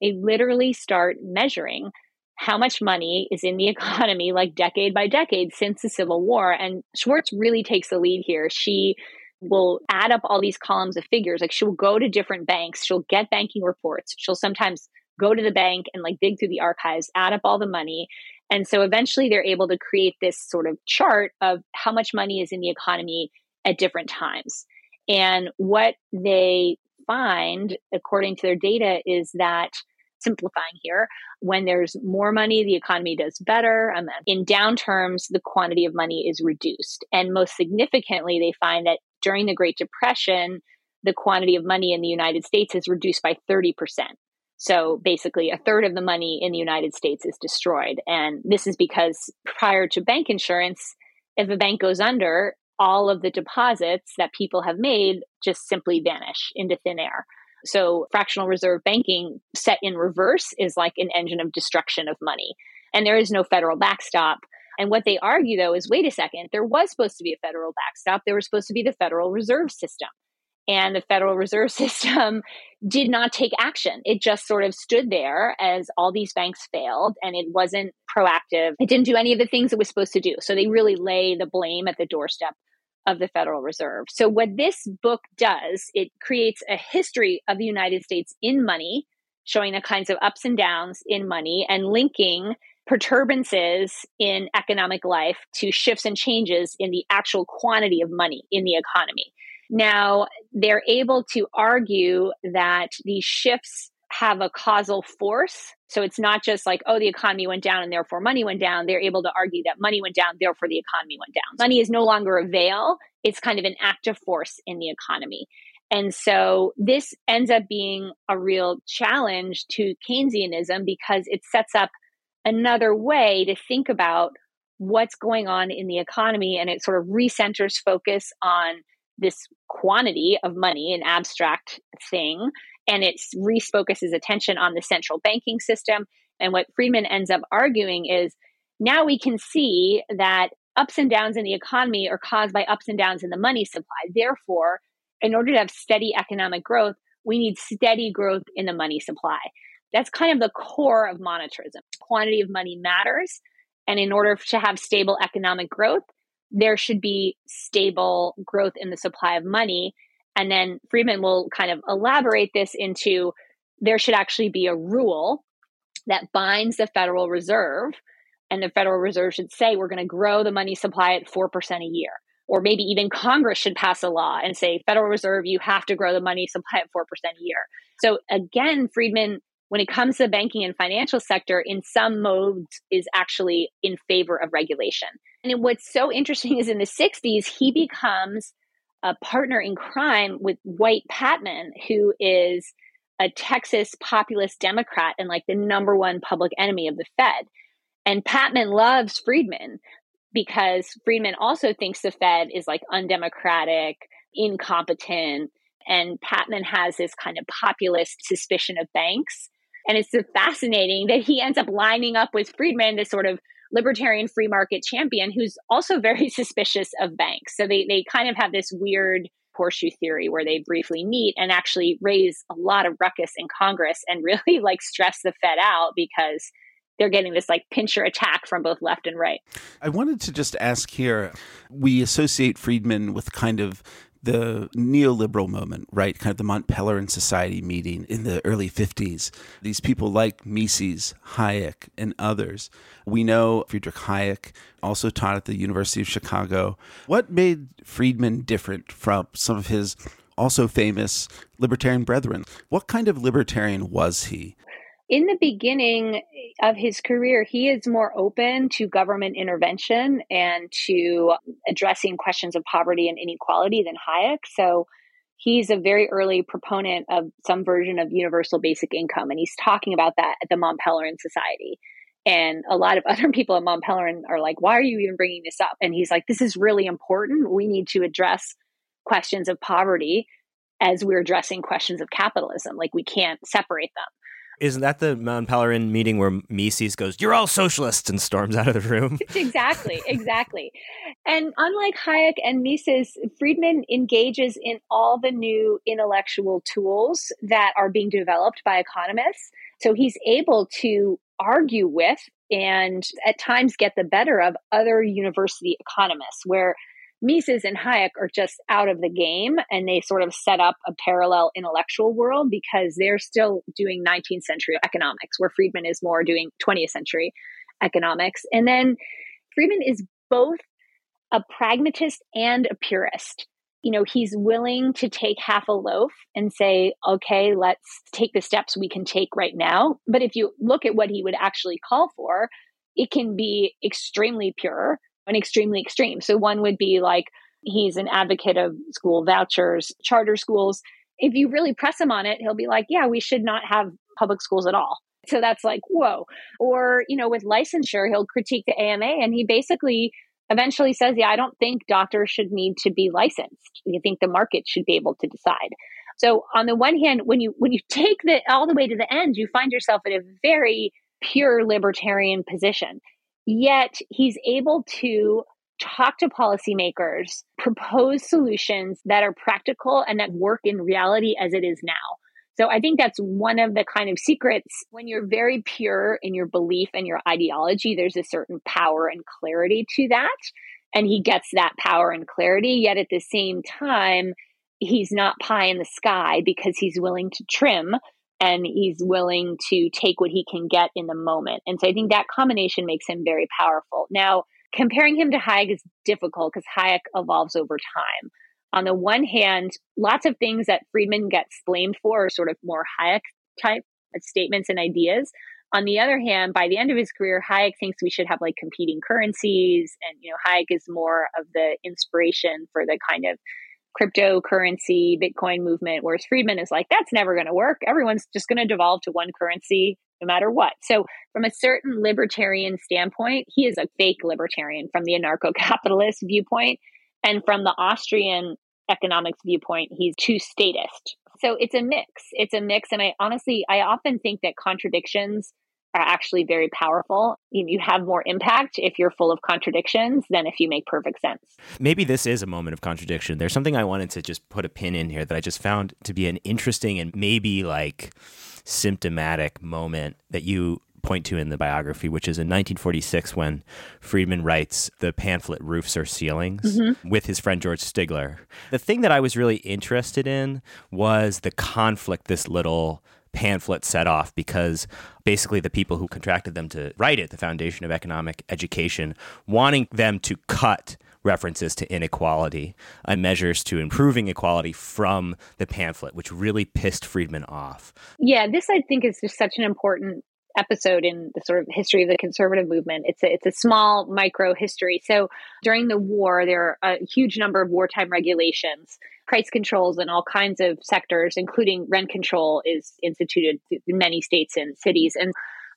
they literally start measuring how much money is in the economy, like decade by decade since the Civil War. And Schwartz really takes the lead here. She will add up all these columns of figures. Like she'll go to different banks, she'll get banking reports, she'll sometimes go to the bank and like dig through the archives, add up all the money. And so eventually they're able to create this sort of chart of how much money is in the economy at different times. And what they find, according to their data, is that simplifying here. When there's more money, the economy does better. Um, in down the quantity of money is reduced. And most significantly, they find that during the Great Depression, the quantity of money in the United States is reduced by 30%. So basically, a third of the money in the United States is destroyed. And this is because prior to bank insurance, if a bank goes under, all of the deposits that people have made just simply vanish into thin air. So fractional reserve banking set in reverse is like an engine of destruction of money. And there is no federal backstop. And what they argue, though, is wait a second, there was supposed to be a federal backstop. There was supposed to be the Federal Reserve System. And the Federal Reserve System did not take action. It just sort of stood there as all these banks failed and it wasn't proactive. It didn't do any of the things it was supposed to do. So they really lay the blame at the doorstep of the Federal Reserve. So, what this book does, it creates a history of the United States in money, showing the kinds of ups and downs in money and linking perturbances in economic life to shifts and changes in the actual quantity of money in the economy. Now, they're able to argue that these shifts have a causal force. So it's not just like, oh, the economy went down and therefore money went down. They're able to argue that money went down, therefore the economy went down. Money is no longer a veil, it's kind of an active force in the economy. And so this ends up being a real challenge to Keynesianism because it sets up another way to think about what's going on in the economy and it sort of recenters focus on this quantity of money, an abstract thing, and it refocuses attention on the central banking system. And what Friedman ends up arguing is now we can see that ups and downs in the economy are caused by ups and downs in the money supply. Therefore, in order to have steady economic growth, we need steady growth in the money supply. That's kind of the core of monetarism. Quantity of money matters. And in order to have stable economic growth, there should be stable growth in the supply of money. And then Friedman will kind of elaborate this into there should actually be a rule that binds the Federal Reserve. And the Federal Reserve should say, we're going to grow the money supply at 4% a year. Or maybe even Congress should pass a law and say, Federal Reserve, you have to grow the money supply at 4% a year. So again, Friedman when it comes to the banking and financial sector, in some modes, is actually in favor of regulation. And what's so interesting is in the 60s, he becomes a partner in crime with Wright Patman, who is a Texas populist Democrat and like the number one public enemy of the Fed. And Patman loves Friedman because Friedman also thinks the Fed is like undemocratic, incompetent, and Patman has this kind of populist suspicion of banks. And it's fascinating that he ends up lining up with Friedman, this sort of libertarian free market champion who's also very suspicious of banks. So they, they kind of have this weird horseshoe theory where they briefly meet and actually raise a lot of ruckus in Congress and really like stress the Fed out because they're getting this like pincher attack from both left and right. I wanted to just ask here we associate Friedman with kind of the neoliberal moment, right? Kind of the Mont Pelerin Society meeting in the early 50s. These people like Mises, Hayek, and others. We know Friedrich Hayek also taught at the University of Chicago. What made Friedman different from some of his also famous libertarian brethren? What kind of libertarian was he? In the beginning of his career, he is more open to government intervention and to addressing questions of poverty and inequality than Hayek. So he's a very early proponent of some version of universal basic income. And he's talking about that at the Mont Pelerin Society. And a lot of other people at Mont Pelerin are like, why are you even bringing this up? And he's like, this is really important. We need to address questions of poverty as we're addressing questions of capitalism. Like, we can't separate them. Isn't that the Mount Pelerin meeting where Mises goes, "You're all socialists," and storms out of the room? exactly, exactly. And unlike Hayek and Mises, Friedman engages in all the new intellectual tools that are being developed by economists. So he's able to argue with and at times get the better of other university economists, where Mises and Hayek are just out of the game and they sort of set up a parallel intellectual world because they're still doing 19th century economics, where Friedman is more doing 20th century economics. And then Friedman is both a pragmatist and a purist. You know, he's willing to take half a loaf and say, okay, let's take the steps we can take right now. But if you look at what he would actually call for, it can be extremely pure and extremely extreme. So one would be like he's an advocate of school vouchers, charter schools. If you really press him on it, he'll be like, yeah, we should not have public schools at all. So that's like, whoa. Or, you know, with licensure, he'll critique the AMA and he basically eventually says, yeah, I don't think doctors should need to be licensed. You think the market should be able to decide. So on the one hand, when you when you take the all the way to the end, you find yourself in a very pure libertarian position. Yet he's able to talk to policymakers, propose solutions that are practical and that work in reality as it is now. So I think that's one of the kind of secrets when you're very pure in your belief and your ideology, there's a certain power and clarity to that. And he gets that power and clarity. Yet at the same time, he's not pie in the sky because he's willing to trim and he's willing to take what he can get in the moment. And so I think that combination makes him very powerful. Now, comparing him to Hayek is difficult because Hayek evolves over time. On the one hand, lots of things that Friedman gets blamed for are sort of more Hayek type statements and ideas. On the other hand, by the end of his career, Hayek thinks we should have like competing currencies. And, you know, Hayek is more of the inspiration for the kind of cryptocurrency, Bitcoin movement, whereas Friedman is like, that's never going to work. Everyone's just going to devolve to one currency no matter what. So, from a certain libertarian standpoint, he is a fake libertarian from the anarcho capitalist viewpoint. And from the Austrian economics viewpoint, he's too statist. So, it's a mix. It's a mix. And I honestly, I often think that contradictions are actually very powerful. You have more impact if you're full of contradictions than if you make perfect sense. Maybe this is a moment of contradiction. There's something I wanted to just put a pin in here that I just found to be an interesting and maybe like symptomatic moment that you point to in the biography, which is in 1946 when Friedman writes the pamphlet Roofs or Ceilings mm-hmm. with his friend George Stigler. The thing that I was really interested in was the conflict this little pamphlet set off because basically the people who contracted them to write it, the Foundation of Economic Education, wanting them to cut references to inequality and measures to improving equality from the pamphlet, which really pissed Friedman off. Yeah, this I think is just such an important episode in the sort of history of the conservative movement. It's a, it's a small micro history. So during the war, there are a huge number of wartime regulations, price controls in all kinds of sectors, including rent control is instituted in many states and cities. And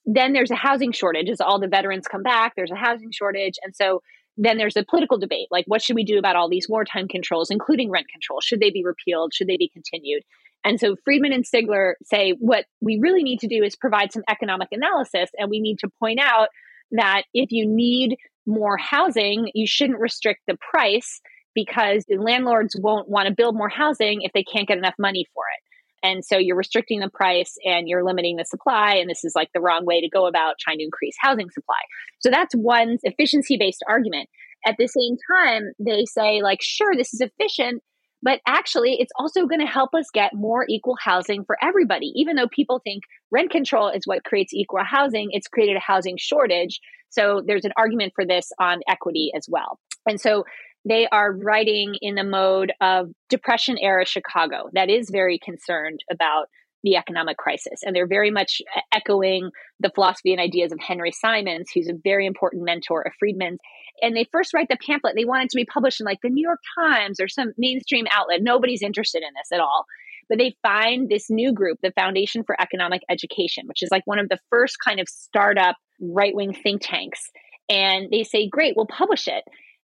then there's a housing shortage as all the veterans come back. There's a housing shortage. And so then there's a political debate like what should we do about all these wartime controls including rent control should they be repealed should they be continued and so Friedman and Stigler say what we really need to do is provide some economic analysis. And we need to point out that if you need more housing, you shouldn't restrict the price because the landlords won't want to build more housing if they can't get enough money for it. And so you're restricting the price and you're limiting the supply. And this is like the wrong way to go about trying to increase housing supply. So that's one efficiency based argument. At the same time, they say, like, sure, this is efficient, but actually, it's also going to help us get more equal housing for everybody. Even though people think rent control is what creates equal housing, it's created a housing shortage. So there's an argument for this on equity as well. And so they are writing in the mode of Depression era Chicago that is very concerned about the economic crisis. And they're very much uh, echoing the philosophy and ideas of Henry Simons, who's a very important mentor of Friedman's. And they first write the pamphlet, they want it to be published in like the New York Times or some mainstream outlet. Nobody's interested in this at all. But they find this new group, the Foundation for Economic Education, which is like one of the first kind of startup right wing think tanks. And they say, great, we'll publish it.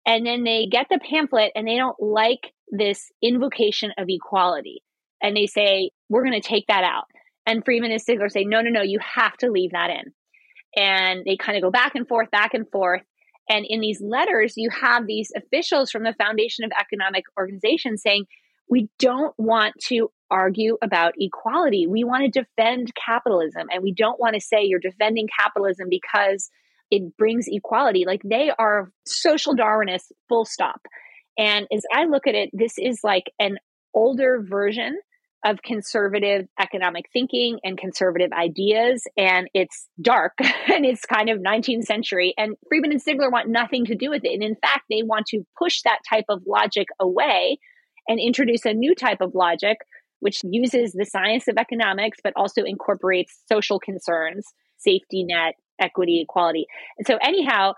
And then they get the pamphlet and they don't like this invocation of equality and they say, we're going to take that out. And Friedman and Stigler say, no, no, no, you have to leave that in. And they kind of go back and forth, back and forth. And in these letters, you have these officials from the Foundation of Economic Organizations saying, we don't want to argue about equality. We want to defend capitalism. And we don't want to say you're defending capitalism because it brings equality. Like they are social Darwinists, full stop. And as I look at it, this is like an older version of conservative economic thinking and conservative ideas. And it's dark and it's kind of 19th century. And Friedman and Stigler want nothing to do with it. And in fact, they want to push that type of logic away and introduce a new type of logic, which uses the science of economics, but also incorporates social concerns, safety net, equity, equality. And so, anyhow,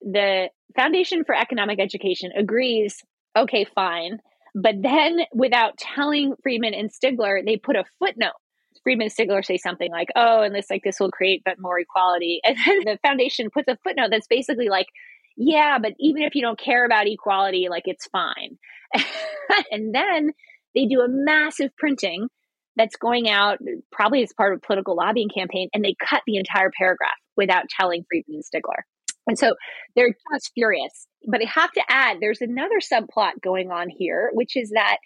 the Foundation for Economic Education agrees okay, fine but then, without telling Friedman and Stigler, they put a footnote. Friedman and Stigler say something like, "Oh, and this like this will create but more equality," and then the foundation puts a footnote that's basically like, "Yeah, but even if you don't care about equality, like it's fine." and then they do a massive printing that's going out probably as part of a political lobbying campaign, and they cut the entire paragraph without telling Friedman and Stigler. And so they're just furious. But I have to add, there's another subplot going on here, which is that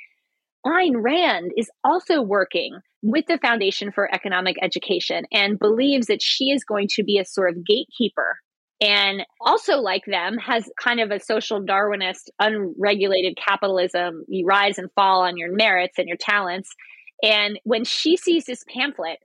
Ayn Rand is also working with the Foundation for Economic Education and believes that she is going to be a sort of gatekeeper. And also, like them, has kind of a social Darwinist, unregulated capitalism. You rise and fall on your merits and your talents. And when she sees this pamphlet,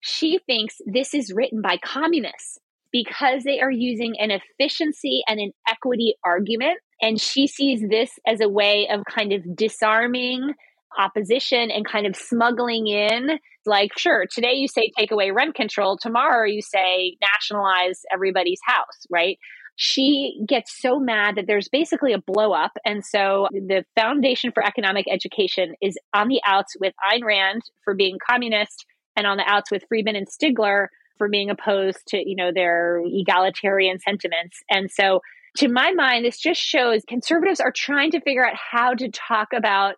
she thinks this is written by communists because they are using an efficiency and an equity argument. And she sees this as a way of kind of disarming opposition and kind of smuggling in like sure today you say take away rent control tomorrow you say nationalize everybody's house right she gets so mad that there's basically a blow up and so the foundation for economic education is on the outs with Ayn Rand for being communist and on the outs with Friedman and Stigler for being opposed to you know their egalitarian sentiments and so to my mind this just shows conservatives are trying to figure out how to talk about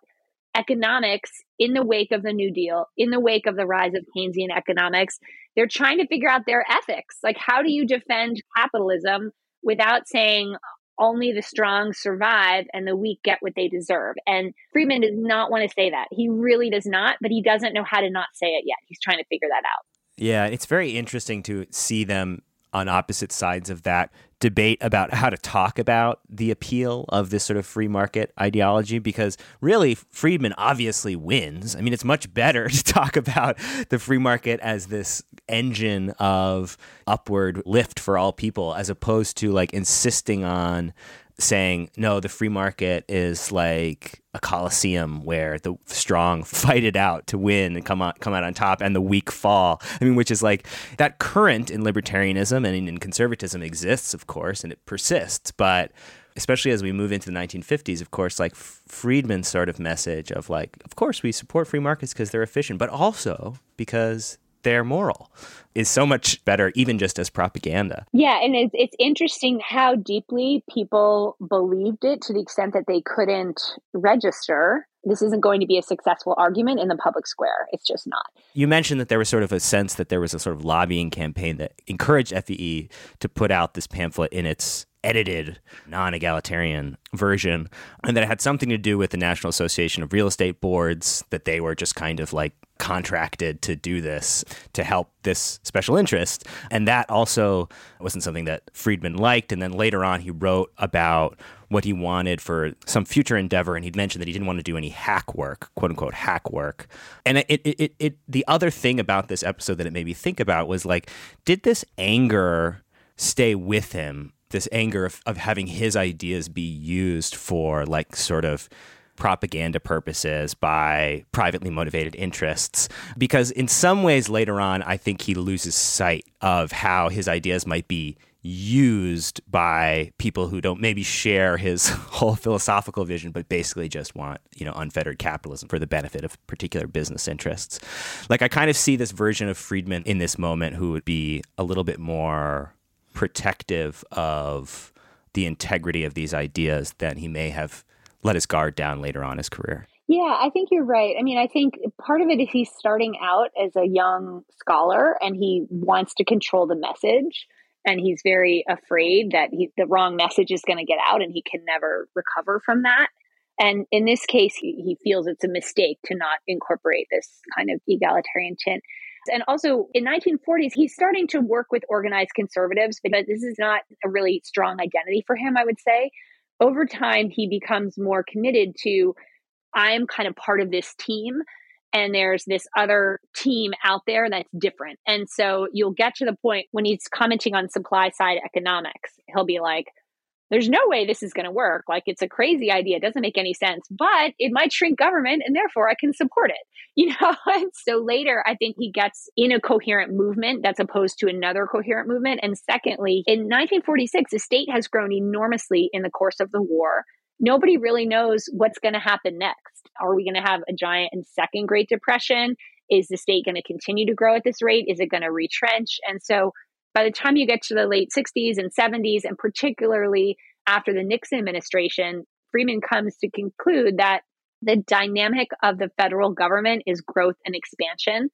economics in the wake of the New Deal, in the wake of the rise of Keynesian economics. They're trying to figure out their ethics. Like, how do you defend capitalism without saying only the strong survive and the weak get what they deserve? And Friedman does not want to say that. He really does not, but he doesn't know how to not say it yet. He's trying to figure that out. Yeah, it's very interesting to see them on opposite sides of that debate about how to talk about the appeal of this sort of free market ideology because really Friedman obviously wins. I mean, it's much better to talk about the free market as this engine of upward lift for all people as opposed to like insisting on saying no the free market is like a coliseum where the strong fight it out to win and come out come out on top and the weak fall. I mean which is like that current in libertarianism and in conservatism exists of course and it persists. But especially as we move into the 1950s of course like friedman's sort of message of like of course we support free markets because they're efficient but also because they're moral is so much better, even just as propaganda. Yeah, and it's, it's interesting how deeply people believed it to the extent that they couldn't register. This isn't going to be a successful argument in the public square. It's just not. You mentioned that there was sort of a sense that there was a sort of lobbying campaign that encouraged FEE to put out this pamphlet in its edited, non egalitarian version, and that it had something to do with the National Association of Real Estate Boards, that they were just kind of like contracted to do this to help this special interest. And that also wasn't something that Friedman liked. And then later on, he wrote about what he wanted for some future endeavor. And he'd mentioned that he didn't want to do any hack work, quote unquote, hack work. And it, it, it, it the other thing about this episode that it made me think about was like, did this anger stay with him? This anger of, of having his ideas be used for like sort of propaganda purposes by privately motivated interests. Because in some ways, later on, I think he loses sight of how his ideas might be used by people who don't maybe share his whole philosophical vision but basically just want you know unfettered capitalism for the benefit of particular business interests like i kind of see this version of friedman in this moment who would be a little bit more protective of the integrity of these ideas than he may have let his guard down later on his career. Yeah, I think you're right. I mean, I think part of it is he's starting out as a young scholar and he wants to control the message. And he's very afraid that he, the wrong message is going to get out and he can never recover from that. And in this case, he, he feels it's a mistake to not incorporate this kind of egalitarian tint. And also in 1940s, he's starting to work with organized conservatives, but this is not a really strong identity for him, I would say over time, he becomes more committed to, I'm kind of part of this team. And there's this other team out there that's different. And so you'll get to the point when he's commenting on supply side economics, he'll be like, there's no way this is going to work. Like it's a crazy idea. It doesn't make any sense, but it might shrink government and therefore I can support it. You know, and so later I think he gets in a coherent movement that's opposed to another coherent movement. And secondly, in 1946, the state has grown enormously in the course of the war. Nobody really knows what's going to happen next. Are we going to have a giant and second Great Depression? Is the state going to continue to grow at this rate? Is it going to retrench? And so by the time you get to the late 60s and 70s, and particularly after the Nixon administration, Friedman comes to conclude that the dynamic of the federal government is growth and expansion,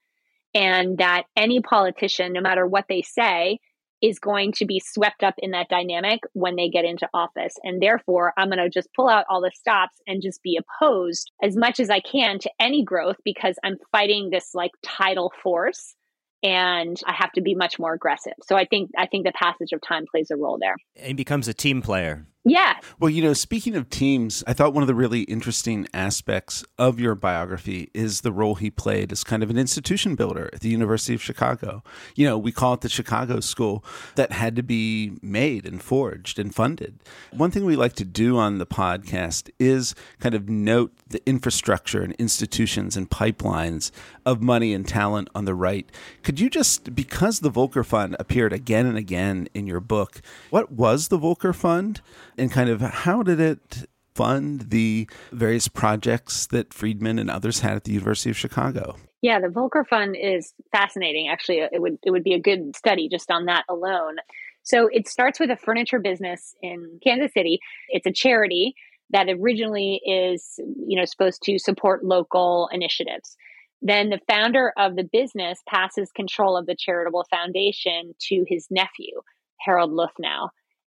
and that any politician, no matter what they say, is going to be swept up in that dynamic when they get into office. And therefore, I'm going to just pull out all the stops and just be opposed as much as I can to any growth because I'm fighting this like tidal force and I have to be much more aggressive. So I think I think the passage of time plays a role there. He becomes a team player. Yeah. Well, you know, speaking of teams, I thought one of the really interesting aspects of your biography is the role he played as kind of an institution builder at the University of Chicago. You know, we call it the Chicago School that had to be made and forged and funded. One thing we like to do on the podcast is kind of note the infrastructure and institutions and pipelines of money and talent on the right. Could you just, because the Volker Fund appeared again and again in your book, what was the Volker Fund? And kind of how did it fund the various projects that Friedman and others had at the University of Chicago? Yeah, the Volker Fund is fascinating. Actually, it would it would be a good study just on that alone. So it starts with a furniture business in Kansas City. It's a charity that originally is, you know, supposed to support local initiatives. Then the founder of the business passes control of the charitable foundation to his nephew, Harold Luhnow.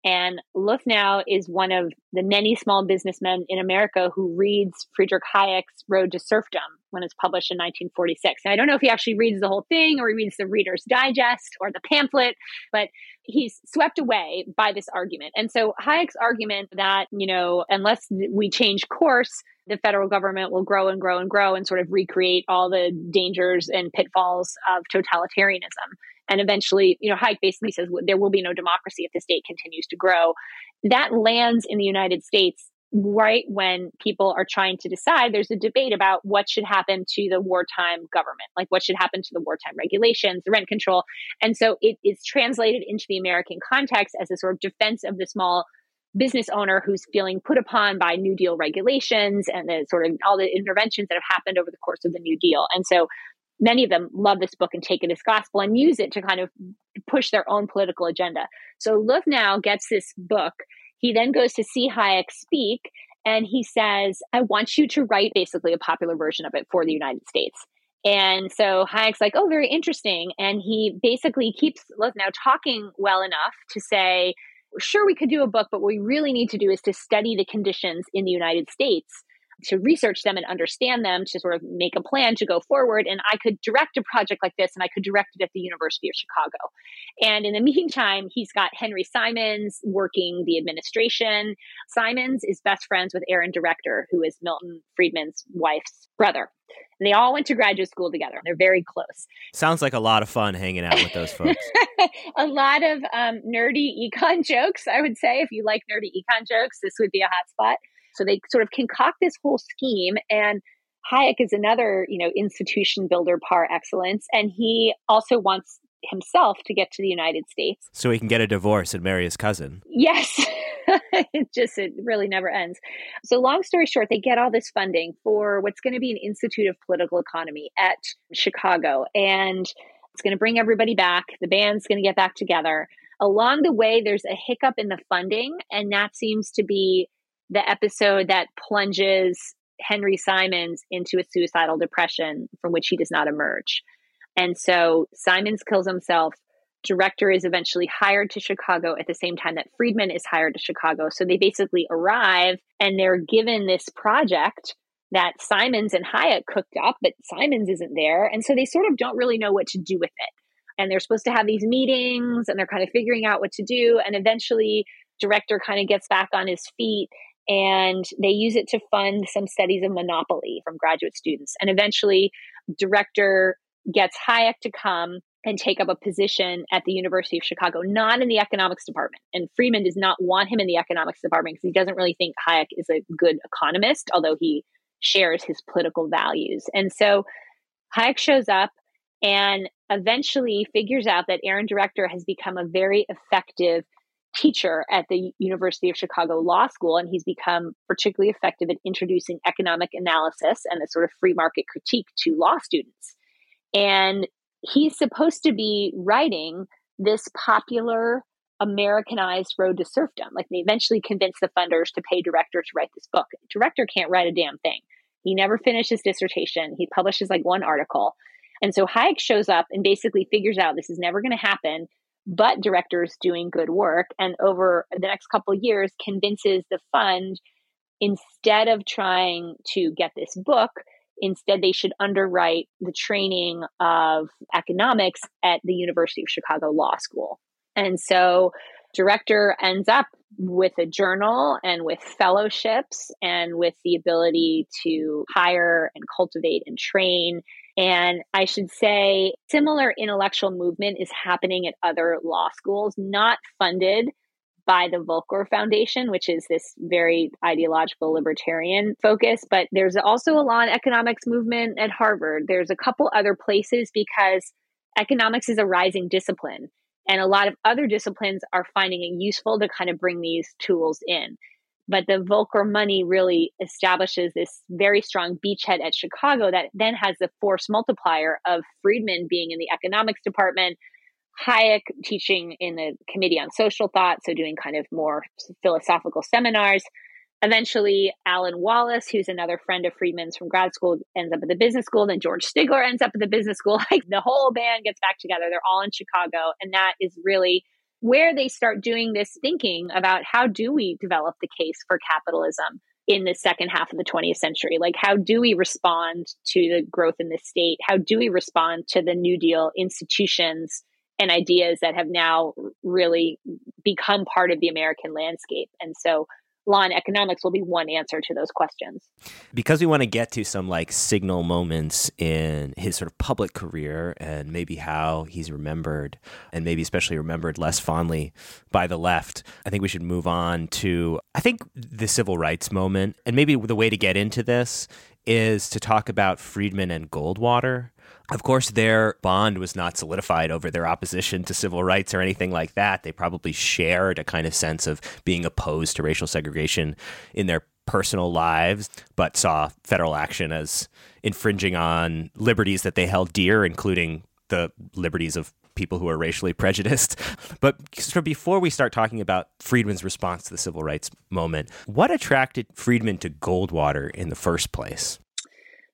And Luhnow is one of the many small businessmen in America who reads Friedrich Hayek's Road to Serfdom when it's published in 1946. And I don't know if he actually reads the whole thing or he reads the Reader's Digest or the pamphlet, but he's swept away by this argument. And so Hayek's argument that, you know, unless we change course, the federal government will grow and grow and grow and sort of recreate all the dangers and pitfalls of totalitarianism and eventually, you know, Hayek basically says there will be no democracy if the state continues to grow. That lands in the United States right when people are trying to decide there's a debate about what should happen to the wartime government like what should happen to the wartime regulations the rent control and so it is translated into the american context as a sort of defense of the small business owner who's feeling put upon by new deal regulations and the sort of all the interventions that have happened over the course of the new deal and so many of them love this book and take it as gospel and use it to kind of push their own political agenda. So Luhnow gets this book. He then goes to see Hayek speak and he says, I want you to write basically a popular version of it for the United States. And so Hayek's like, oh, very interesting. And he basically keeps Luhnow talking well enough to say, sure, we could do a book, but what we really need to do is to study the conditions in the United States to research them and understand them to sort of make a plan to go forward. And I could direct a project like this and I could direct it at the University of Chicago. And in the meantime, he's got Henry Simons working the administration. Simons is best friends with Aaron Director, who is Milton Friedman's wife's brother. And they all went to graduate school together. They're very close. Sounds like a lot of fun hanging out with those folks. a lot of um, nerdy econ jokes, I would say. If you like nerdy econ jokes, this would be a hot spot. So they sort of concoct this whole scheme and Hayek is another, you know, institution builder par excellence and he also wants himself to get to the United States. So he can get a divorce and marry his cousin. Yes. it just it really never ends. So long story short, they get all this funding for what's going to be an Institute of Political Economy at Chicago and it's going to bring everybody back. The band's going to get back together. Along the way there's a hiccup in the funding and that seems to be the episode that plunges Henry Simons into a suicidal depression from which he does not emerge. And so Simons kills himself. Director is eventually hired to Chicago at the same time that Friedman is hired to Chicago. So they basically arrive and they're given this project that Simons and Hayek cooked up, but Simons isn't there. And so they sort of don't really know what to do with it. And they're supposed to have these meetings and they're kind of figuring out what to do. And eventually, director kind of gets back on his feet and they use it to fund some studies of monopoly from graduate students. And eventually, director gets Hayek to come and take up a position at the University of Chicago, not in the economics department. And Friedman does not want him in the economics department because he doesn't really think Hayek is a good economist, although he shares his political values. And so Hayek shows up and eventually figures out that Aaron Director has become a very effective teacher at the University of Chicago Law School, and he's become particularly effective at introducing economic analysis and a sort of free market critique to law students. And he's supposed to be writing this popular Americanized road to serfdom. Like they eventually convince the funders to pay director to write this book. Director can't write a damn thing. He never finished his dissertation. He publishes like one article. And so Hayek shows up and basically figures out this is never going to happen but directors doing good work and over the next couple years convinces the fund instead of trying to get this book instead they should underwrite the training of economics at the university of chicago law school. And so director ends up with a journal and with fellowships and with the ability to hire and cultivate and train. And I should say, similar intellectual movement is happening at other law schools, not funded by the Volker Foundation, which is this very ideological libertarian focus. But there's also a law and economics movement at Harvard. There's a couple other places because economics is a rising discipline. And a lot of other disciplines are finding it useful to kind of bring these tools in. But the Volker money really establishes this very strong beachhead at Chicago that then has the force multiplier of Friedman being in the economics department, Hayek teaching in the Committee on Social Thought, so doing kind of more philosophical seminars. Eventually, Allen Wallis, who's another friend of Friedman's from grad school, ends up at the business school. Then George Stigler ends up at the business school. Like the whole band gets back together. They're all in Chicago. And that is really where they start doing this thinking about how do we develop the case for capitalism in the second half of the 20th century? Like, how do we respond to the growth in the state? How do we respond to the New Deal institutions? and ideas that have now really become part of the American landscape. And so law and economics will be one answer to those questions. Because we want to get to some like signal moments in his sort of public career and maybe how he's remembered and maybe especially remembered less fondly by the left, I think we should move on to I think the civil rights moment. And maybe the way to get into this is to talk about Friedman and Goldwater of course, their bond was not solidified over their opposition to civil rights or anything like that. They probably shared a kind of sense of being opposed to racial segregation in their personal lives, but saw federal action as infringing on liberties that they held dear, including the liberties of people who are racially prejudiced. But before we start talking about Friedman's response to the civil rights moment, what attracted Friedman to Goldwater in the first place?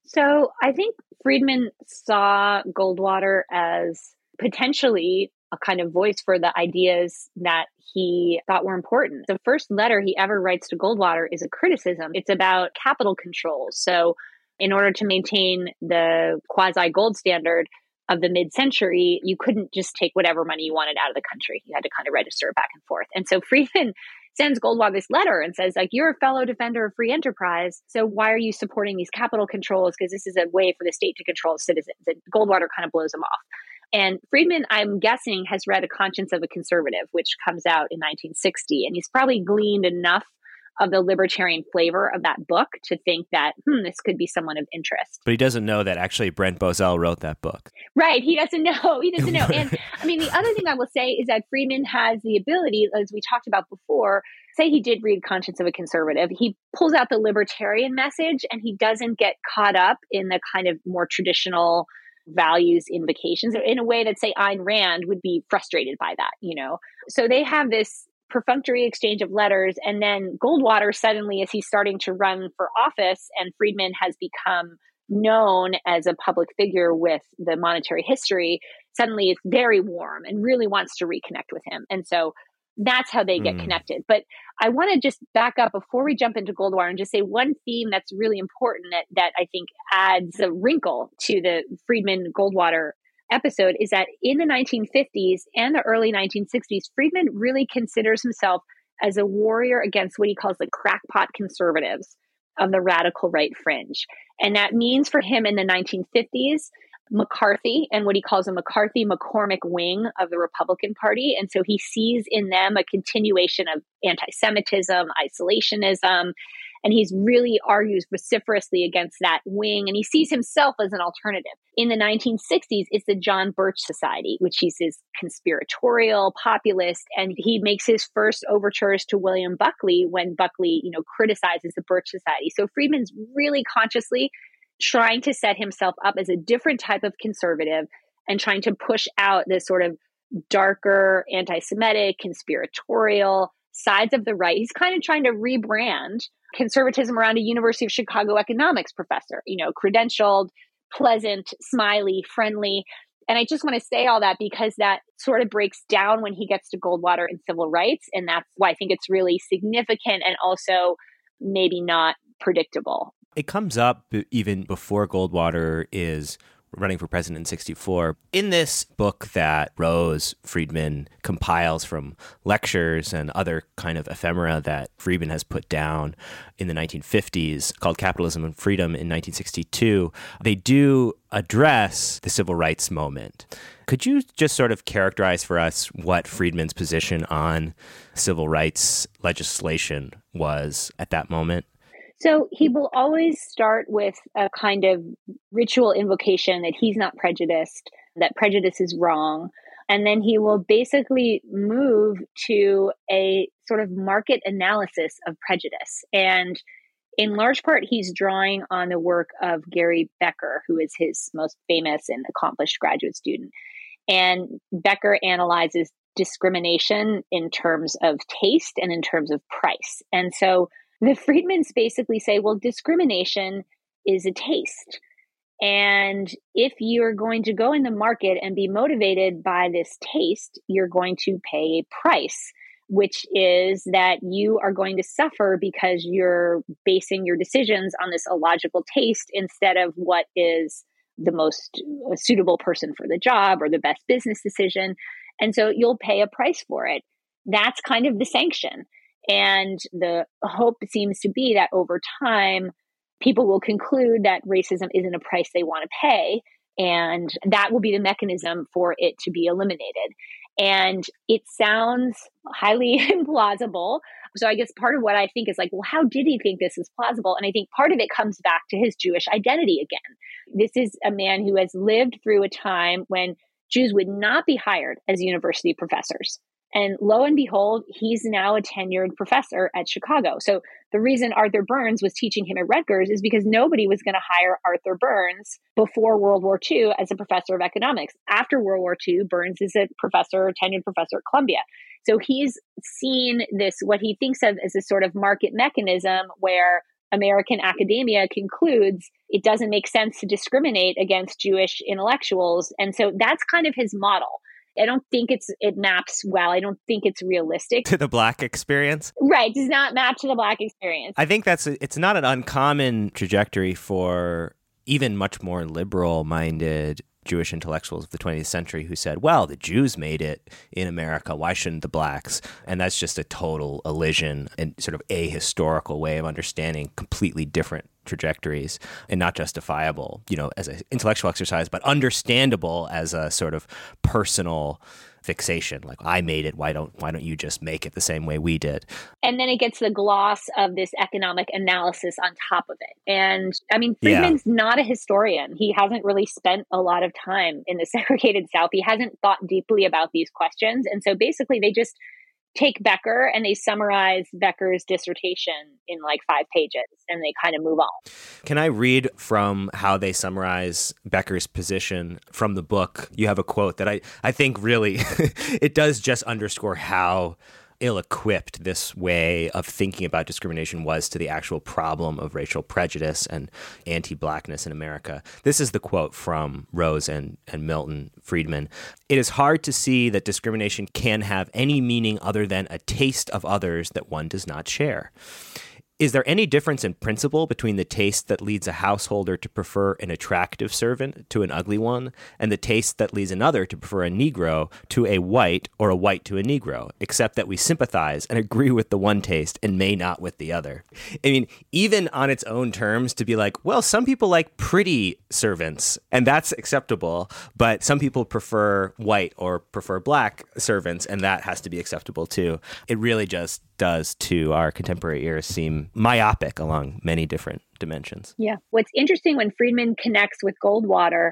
So I think Friedman saw Goldwater as potentially a kind of voice for the ideas that he thought were important. The first letter he ever writes to Goldwater is a criticism. It's about capital controls. So, in order to maintain the quasi gold standard of the mid century, you couldn't just take whatever money you wanted out of the country. You had to kind of register back and forth. And so Friedman sends Goldwater this letter and says, like, you're a fellow defender of free enterprise. So why are you supporting these capital controls? Because this is a way for the state to control citizens. And Goldwater kind of blows him off. And Friedman, I'm guessing, has read A Conscience of a Conservative, which comes out in 1960. And he's probably gleaned enough of the libertarian flavor of that book to think that, hmm, this could be someone of interest. But he doesn't know that actually Brent Bozell wrote that book. Right. He doesn't know. He doesn't know. and I mean, the other thing I will say is that Friedman has the ability, as we talked about before, say he did read Conscience of a Conservative, he pulls out the libertarian message and he doesn't get caught up in the kind of more traditional values invocations in a way that say Ayn Rand would be frustrated by that, you know. So they have this perfunctory exchange of letters. And then Goldwater suddenly, as he's starting to run for office, and Friedman has become known as a public figure with the monetary history, suddenly is very warm and really wants to reconnect with him. And so that's how they get mm. connected. But I want to just back up before we jump into Goldwater and just say one theme that's really important that, that I think adds a wrinkle to the Friedman Goldwater episode is that in the 1950s and the early 1960s, Friedman really considers himself as a warrior against what he calls the crackpot conservatives of the radical right fringe. And that means for him in the 1950s, McCarthy and what he calls a McCarthy McCormick wing of the Republican Party. And so he sees in them a continuation of anti Semitism, isolationism, and he's really argues vociferously against that wing and he sees himself as an alternative. In the 1960s, it's the John Birch Society, which he's his conspiratorial populist, and he makes his first overtures to William Buckley when Buckley, you know, criticizes the Birch Society. So Friedman's really consciously trying to set himself up as a different type of conservative and trying to push out this sort of darker anti-Semitic, conspiratorial sides of the right. He's kind of trying to rebrand conservatism around a University of Chicago economics professor, you know, credentialed, pleasant, smiley, friendly. And I just want to say all that because that sort of breaks down when he gets to Goldwater and civil rights. And that's why I think it's really significant and also maybe not predictable. It comes up even before Goldwater is running for president in 64. In this book that Rose Friedman compiles from lectures and other kind of ephemera that Friedman has put down in the 1950s called Capitalism and Freedom in 1962, they do address the civil rights moment. Could you just sort of characterize for us what Friedman's position on civil rights legislation was at that moment? So he will always start with a kind of ritual invocation that he's not prejudiced, that prejudice is wrong. And then he will basically move to a sort of market analysis of prejudice. And in large part, he's drawing on the work of Gary Becker, who is his most famous and accomplished graduate student. And Becker analyzes discrimination in terms of taste and in terms of price. And so the Friedmans basically say, well, discrimination is a taste. And if you're going to go in the market and be motivated by this taste, you're going to pay a price, which is that you are going to suffer because you're basing your decisions on this illogical taste instead of what is the most uh, suitable person for the job or the best business decision. And so you'll pay a price for it. That's kind of the sanction. And the hope seems to be that over time, people will conclude that racism isn't a price they want to pay. And that will be the mechanism for it to be eliminated. And it sounds highly implausible. So I guess part of what I think is like, well, how did he think this is plausible? And I think part of it comes back to his Jewish identity again. This is a man who has lived through a time when Jews would not be hired as university professors. And lo and behold, he's now a tenured professor at Chicago. So the reason Arthur Burns was teaching him at Rutgers is because nobody was going to hire Arthur Burns before World War II as a professor of economics. After World War II, Burns is a professor, tenured professor at Columbia. So he's seen this, what he thinks of as a sort of market mechanism where American academia concludes it doesn't make sense to discriminate against Jewish intellectuals. And so that's kind of his model. I don't think it's it maps well. I don't think it's realistic to the black experience. Right, does not map to the black experience. I think that's it's not an uncommon trajectory for even much more liberal minded Jewish intellectuals of the 20th century who said, well, the Jews made it in America. Why shouldn't the blacks? And that's just a total elision and sort of ahistorical way of understanding completely different trajectories and not justifiable, you know, as an intellectual exercise, but understandable as a sort of personal fixation. Like i made it. Why don't why don't you just make it the same way we did? And then it gets the gloss of this economic analysis on top of it. And i mean friedman's yeah. not a historian. He hasn't really spent a lot of time in the segregated south. He hasn't thought deeply about these questions. And so basically they just take Becker and they summarize Becker's dissertation in like five pages and they kind of move on. Can I read from how they summarize Becker's position from the book? You have a quote that I, I think really it does just underscore how ill equipped this way of thinking about discrimination was to the actual problem of racial prejudice and anti blackness in America. This is the quote from Rose and, and Milton Friedman. It is hard to see that discrimination can have any meaning other than a taste of others that one does not share. Is there any difference in principle between the taste that leads a householder to prefer an attractive servant to an ugly one, and the taste that leads another to prefer a Negro to a white or a white to a Negro, except that we sympathize and agree with the one taste and may not with the other? I mean, even on its own terms, to be like, well, some people like pretty servants, and that's acceptable, but some people prefer white or prefer black servants, and that has to be acceptable too. It really just does to our contemporary ears seem myopic along many different dimensions. Yeah. What's interesting when Friedman connects with Goldwater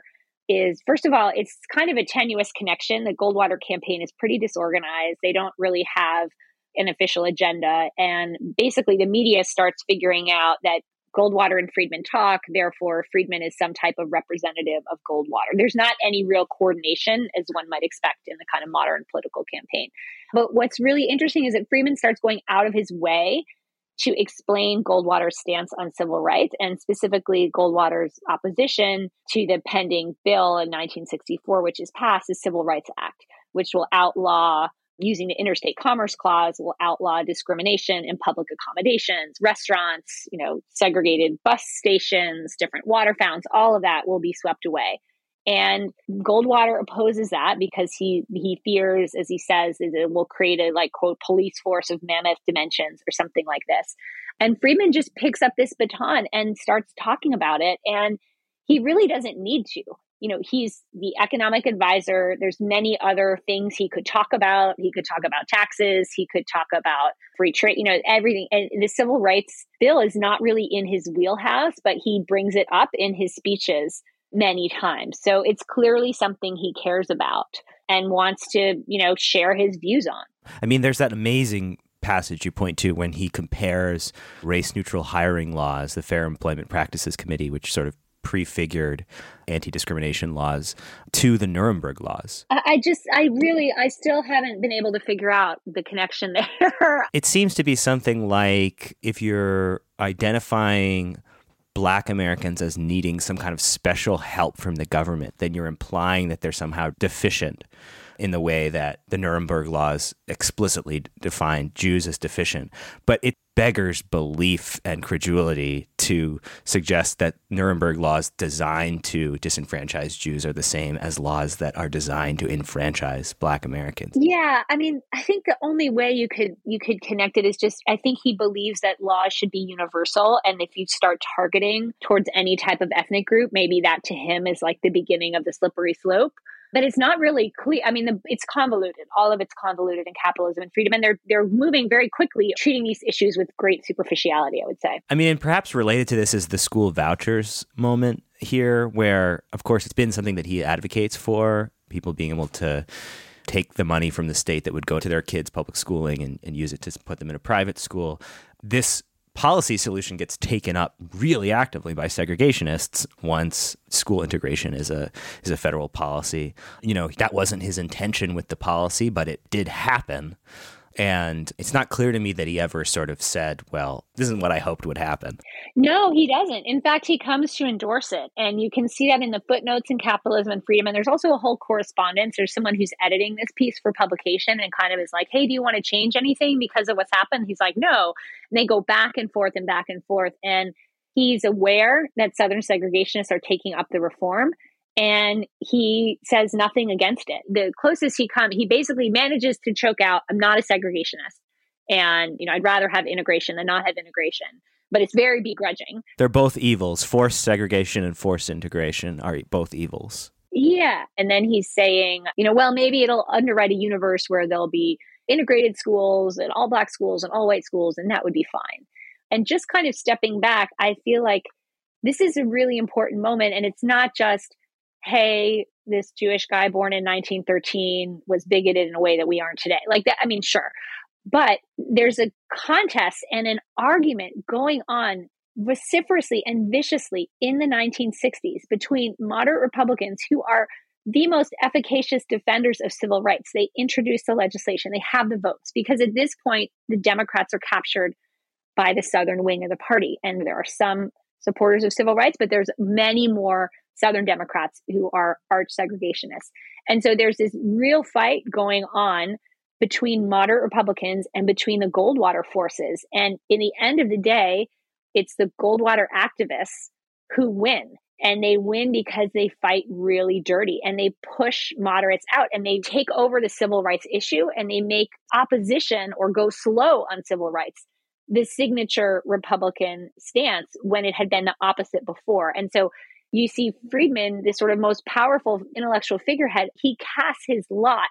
is first of all, it's kind of a tenuous connection. The Goldwater campaign is pretty disorganized. They don't really have an official agenda. And basically, the media starts figuring out that Goldwater and Friedman talk. Therefore, Friedman is some type of representative of Goldwater. There's not any real coordination, as one might expect in the kind of modern political campaign. But what's really interesting is that Friedman starts going out of his way to explain Goldwater's stance on civil rights and specifically Goldwater's opposition to the pending bill in 1964, which is passed, the Civil Rights Act, which will outlaw using the interstate commerce clause will outlaw discrimination in public accommodations, restaurants, you know, segregated bus stations, different water fountains, all of that will be swept away. And Goldwater opposes that because he he fears, as he says, that it will create a like quote police force of mammoth dimensions or something like this. And Friedman just picks up this baton and starts talking about it. And he really doesn't need to. You know, he's the economic advisor. There's many other things he could talk about. He could talk about taxes. He could talk about free trade, you know, everything. And the civil rights bill is not really in his wheelhouse, but he brings it up in his speeches many times. So it's clearly something he cares about and wants to, you know, share his views on. I mean, there's that amazing passage you point to when he compares race neutral hiring laws, the Fair Employment Practices Committee, which sort of prefigured anti discrimination laws, to the Nuremberg laws. I just, I really, I still haven't been able to figure out the connection there. it seems to be something like if you're identifying black Americans as needing some kind of special help from the government, then you're implying that they're somehow deficient in the way that the Nuremberg laws explicitly define Jews as deficient. But it beggars belief and credulity to suggest that Nuremberg laws designed to disenfranchise Jews are the same as laws that are designed to enfranchise black Americans. Yeah, I mean, I think the only way you could you could connect it is just I think he believes that laws should be universal and if you start targeting towards any type of ethnic group, maybe that to him is like the beginning of the slippery slope but it's not really clear. I mean, the, it's convoluted. All of it's convoluted in capitalism and freedom, and they're they're moving very quickly, treating these issues with great superficiality. I would say. I mean, and perhaps related to this is the school vouchers moment here, where of course it's been something that he advocates for people being able to take the money from the state that would go to their kids' public schooling and, and use it to put them in a private school. This policy solution gets taken up really actively by segregationists once school integration is a is a federal policy. You know, that wasn't his intention with the policy, but it did happen. And it's not clear to me that he ever sort of said, well, this isn't what I hoped would happen. No, he doesn't. In fact, he comes to endorse it. And you can see that in the footnotes in Capitalism and Freedom. And there's also a whole correspondence. There's someone who's editing this piece for publication and kind of is like, hey, do you want to change anything because of what's happened? He's like, no. And they go back and forth and back and forth. And he's aware that Southern segregationists are taking up the reform and he says nothing against it. The closest he comes, he basically manages to choke out, I'm not a segregationist. And, you know, I'd rather have integration than not have integration. But it's very begrudging. They're both evils. Forced segregation and forced integration are both evils. Yeah. And then he's saying, you know, well, maybe it'll underwrite a universe where there'll be integrated schools and all black schools and all white schools, and that would be fine. And just kind of stepping back, I feel like this is a really important moment. And it's not just, hey, this Jewish guy born in 1913 was bigoted in a way that we aren't today. Like that, I mean, sure. But there's a contest and an argument going on vociferously and viciously in the 1960s between moderate Republicans who are the most efficacious defenders of civil rights. They introduce the legislation, they have the votes, because at this point, the Democrats are captured by the southern wing of the party. And there are some supporters of civil rights, but there's many more Southern Democrats who are arch segregationists. And so there's this real fight going on between moderate Republicans and between the Goldwater forces. And in the end of the day, it's the Goldwater activists who win. And they win because they fight really dirty and they push moderates out and they take over the civil rights issue and they make opposition or go slow on civil rights the signature Republican stance when it had been the opposite before. And so you see Friedman, this sort of most powerful intellectual figurehead, he casts his lot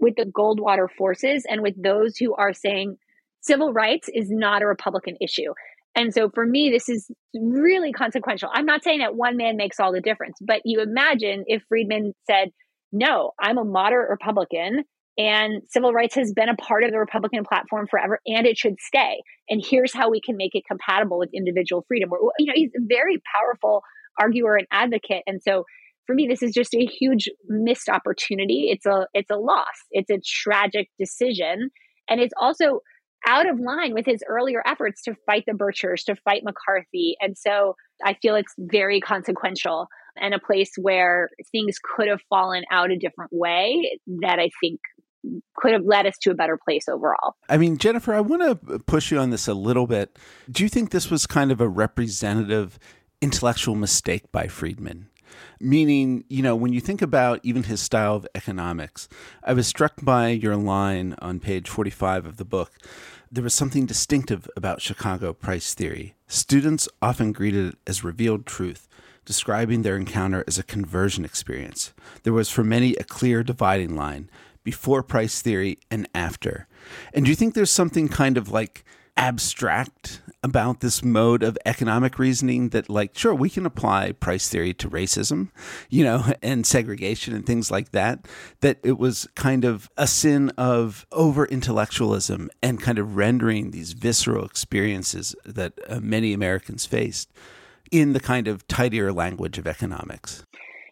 with the Goldwater forces and with those who are saying civil rights is not a Republican issue. And so for me, this is really consequential. I'm not saying that one man makes all the difference, but you imagine if Friedman said, no, I'm a moderate Republican and civil rights has been a part of the Republican platform forever and it should stay. And here's how we can make it compatible with individual freedom. You know, he's a very powerful arguer and advocate. And so for me, this is just a huge missed opportunity. It's a it's a loss. It's a tragic decision. And it's also out of line with his earlier efforts to fight the Birchers, to fight McCarthy. And so I feel it's very consequential and a place where things could have fallen out a different way that I think could have led us to a better place overall. I mean, Jennifer, I want to push you on this a little bit. Do you think this was kind of a representative intellectual mistake by Friedman? Meaning, you know, when you think about even his style of economics, I was struck by your line on page 45 of the book. There was something distinctive about Chicago price theory. Students often greeted it as revealed truth, describing their encounter as a conversion experience. There was for many a clear dividing line before price theory and after. And do you think there's something kind of like abstract about this mode of economic reasoning that like sure we can apply price theory to racism you know and segregation and things like that that it was kind of a sin of over intellectualism and kind of rendering these visceral experiences that uh, many americans faced in the kind of tidier language of economics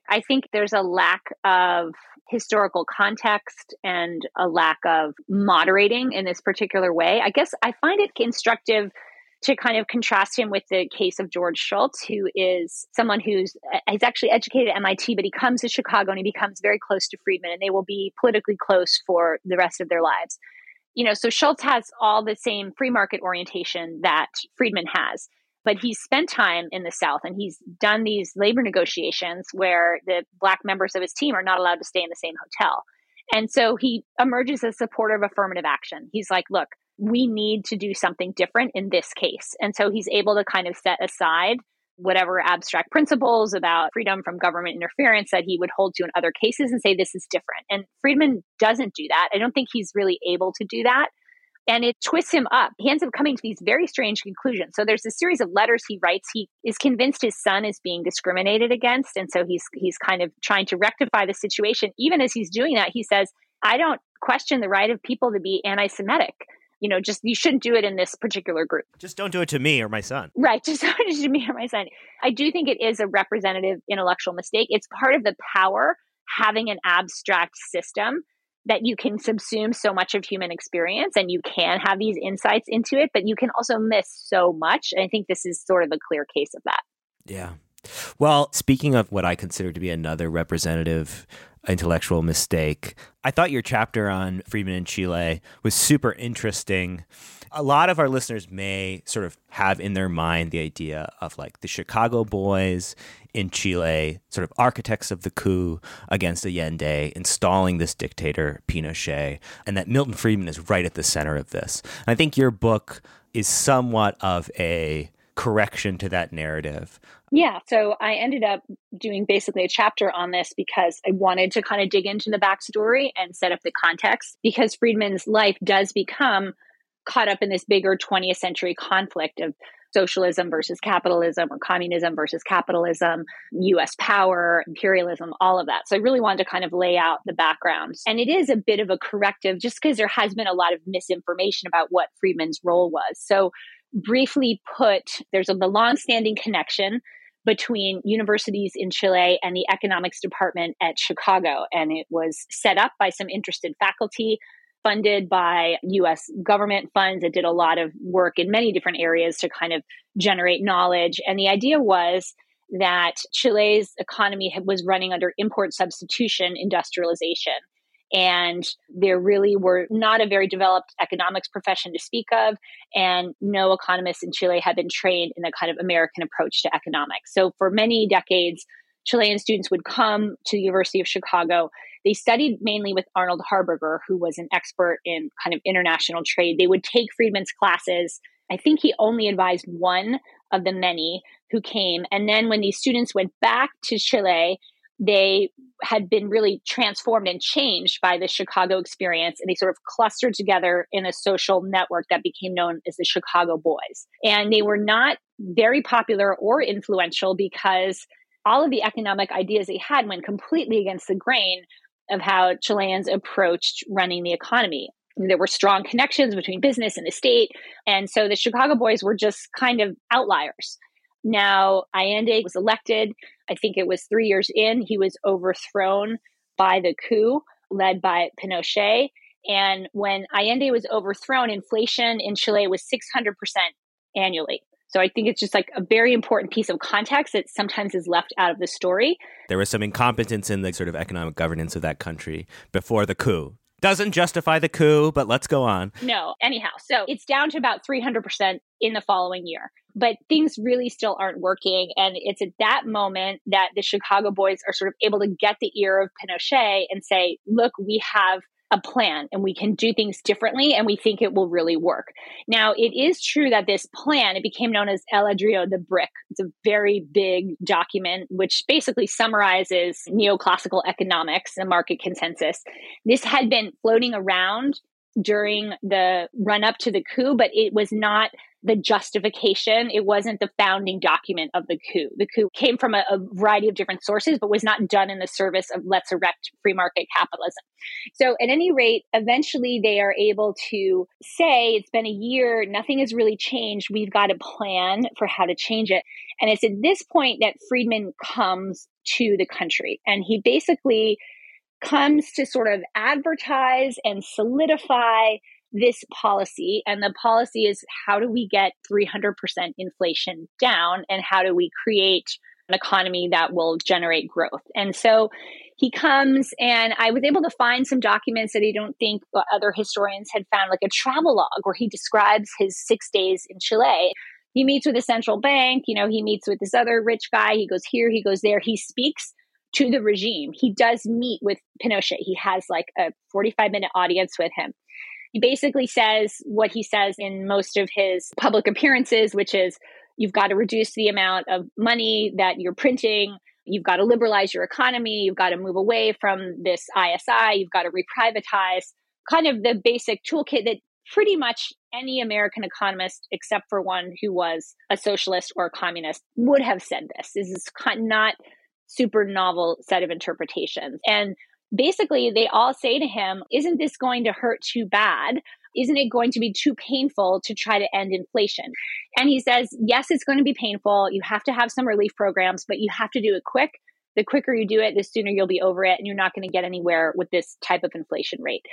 I think there's a lack of historical context and a lack of moderating in this particular way. I guess I find it instructive to kind of contrast him with the case of George Shultz, who is someone who's uh, he's actually educated at MIT, but he comes to Chicago and he becomes very close to Friedman, and they will be politically close for the rest of their lives. You know, so Shultz has all the same free market orientation that Friedman has but he's spent time in the South and he's done these labor negotiations where the black members of his team are not allowed to stay in the same hotel. And so he emerges as a supporter of affirmative action. He's like, look, we need to do something different in this case. And so he's able to kind of set aside whatever abstract principles about freedom from government interference that he would hold to in other cases and say this is different. And Friedman doesn't do that. I don't think he's really able to do that and it twists him up. He ends up coming to these very strange conclusions. So there's a series of letters he writes. He is convinced his son is being discriminated against, and so he's he's kind of trying to rectify the situation. Even as he's doing that, he says, "I don't question the right of people to be anti-Semitic." You know, just you shouldn't do it in this particular group. Just don't do it to me or my son. Right. Just don't do it to me or my son. I do think it is a representative intellectual mistake. It's part of the power having an abstract system that you can subsume so much of human experience and you can have these insights into it, but you can also miss so much. And I think this is sort of a clear case of that. Yeah. Well, speaking of what I consider to be another representative intellectual mistake, I thought your chapter on Friedman in Chile was super interesting a lot of our listeners may sort of have in their mind the idea of like the Chicago boys in Chile, sort of architects of the coup against Allende, installing this dictator, Pinochet, and that Milton Friedman is right at the center of this. And I think your book is somewhat of a correction to that narrative. Yeah, so I ended up doing basically a chapter on this because I wanted to kind of dig into the backstory and set up the context because Friedman's life does become caught up in this bigger 20th century conflict of socialism versus capitalism or communism versus capitalism, US power, imperialism, all of that. So I really wanted to kind of lay out the background. And it is a bit of a corrective just because there has been a lot of misinformation about what Friedman's role was. So briefly put, there's a long-standing connection between universities in Chile and the economics department at Chicago. And it was set up by some interested faculty funded by US government funds. It did a lot of work in many different areas to kind of generate knowledge. And the idea was that Chile's economy was running under import substitution industrialization. And there really were not a very developed economics profession to speak of. And no economists in Chile had been trained in the kind of American approach to economics. So for many decades, Chilean students would come to the University of Chicago they studied mainly with Arnold Harberger, who was an expert in kind of international trade. They would take Friedman's classes. I think he only advised one of the many who came. And then when these students went back to Chile, they had been really transformed and changed by the Chicago experience. And they sort of clustered together in a social network that became known as the Chicago Boys. And they were not very popular or influential because all of the economic ideas they had went completely against the grain of how Chileans approached running the economy. There were strong connections between business and the state. And so the Chicago boys were just kind of outliers. Now, Allende was elected. I think it was three years in. He was overthrown by the coup led by Pinochet. And when Allende was overthrown, inflation in Chile was 600% annually. So I think it's just like a very important piece of context that sometimes is left out of the story. There was some incompetence in the sort of economic governance of that country before the coup. Doesn't justify the coup, but let's go on. No, anyhow. So it's down to about 300% in the following year. But things really still aren't working. And it's at that moment that the Chicago boys are sort of able to get the ear of Pinochet and say, look, we have a plan and we can do things differently and we think it will really work. Now, it is true that this plan, it became known as El Ladrillo, the brick. It's a very big document which basically summarizes neoclassical economics and market consensus. This had been floating around during the run up to the coup, but it was not the justification. It wasn't the founding document of the coup. The coup came from a, a, variety of different sources, but was not done in the service of let's erect free market capitalism. So, at any rate, eventually they are able to say it's been a year, nothing has really changed. We've got a plan for how to change it. And it's at this point that Friedman comes to the country. And he basically comes to sort of advertise and solidify this policy. And the policy is how do we get 300% inflation down and how do we create an economy that will generate growth? And so he comes, and I was able to find some documents that I don't think other historians had found, like a travel log where he describes his six days in Chile. He meets with the central bank, you know, he meets with this other rich guy. He goes here, he goes there. He speaks to the regime. He does meet with Pinochet. He has like a 45 minute audience with him. He basically says what he says in most of his public appearances, which is you've got to reduce the amount of money that you're printing. You've got to liberalize your economy. You've got to move away from this ISI. You've got to reprivatize kind of the basic toolkit that pretty much any American economist, except for one who was a socialist or a communist, would have said this. This is not super novel set of interpretations. And basically they all say to him, Isn't this going to hurt too bad? Isn't it going to be too painful to try to end inflation? And he says, Yes, it's going to be painful. You have to have some relief programs, but you have to do it quick. The quicker you do it, the sooner you'll be over it, and you're not going to get anywhere with this type of inflation rate.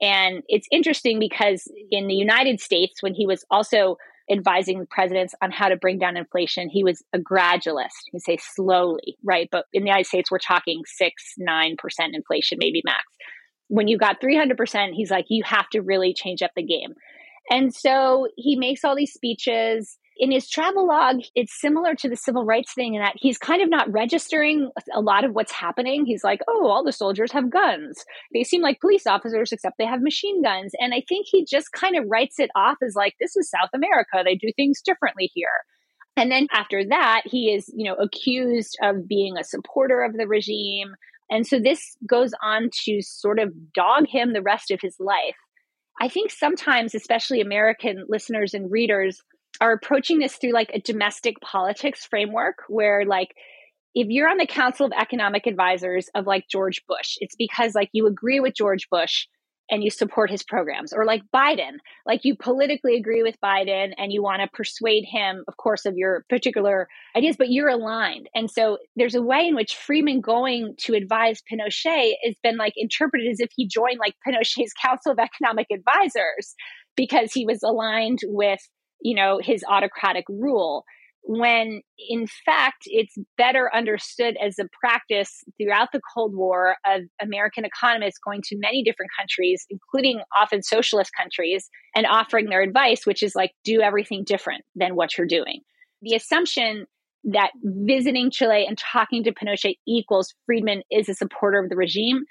And it's interesting because in the United States, when he was also advising presidents on how to bring down inflation. He was a gradualist. He'd say slowly, right? But in the United States, we're talking six, nine percent inflation, maybe max. When you got 300%, he's like, you have to really change up the game. And so he makes all these speeches in his travel log, it's similar to the civil rights thing in that he's kind of not registering a lot of what's happening. He's like, oh, all the soldiers have guns. They seem like police officers, except they have machine guns. And I think he just kind of writes it off as like, this is South America. They do things differently here. And then after that, he is, you know, accused of being a supporter of the regime. And so this goes on to sort of dog him the rest of his life. I think sometimes, especially American listeners and readers, are approaching this through like a domestic politics framework where like if you're on the council of economic advisors of like George Bush, it's because like you agree with George Bush and you support his programs or like Biden, like you politically agree with Biden and you want to persuade him, of course, of your particular ideas, but you're aligned. And so there's a way in which Friedman going to advise Pinochet has been like interpreted as if he joined like Pinochet's Council of Economic Advisors because he was aligned with you know, his autocratic rule when in fact it's better understood as a practice throughout the Cold War of American economists going to many different countries, including often socialist countries, and offering their advice, which is like, do everything different than what you're doing. The assumption that visiting Chile and talking to Pinochet equals Friedman is a supporter of the regime.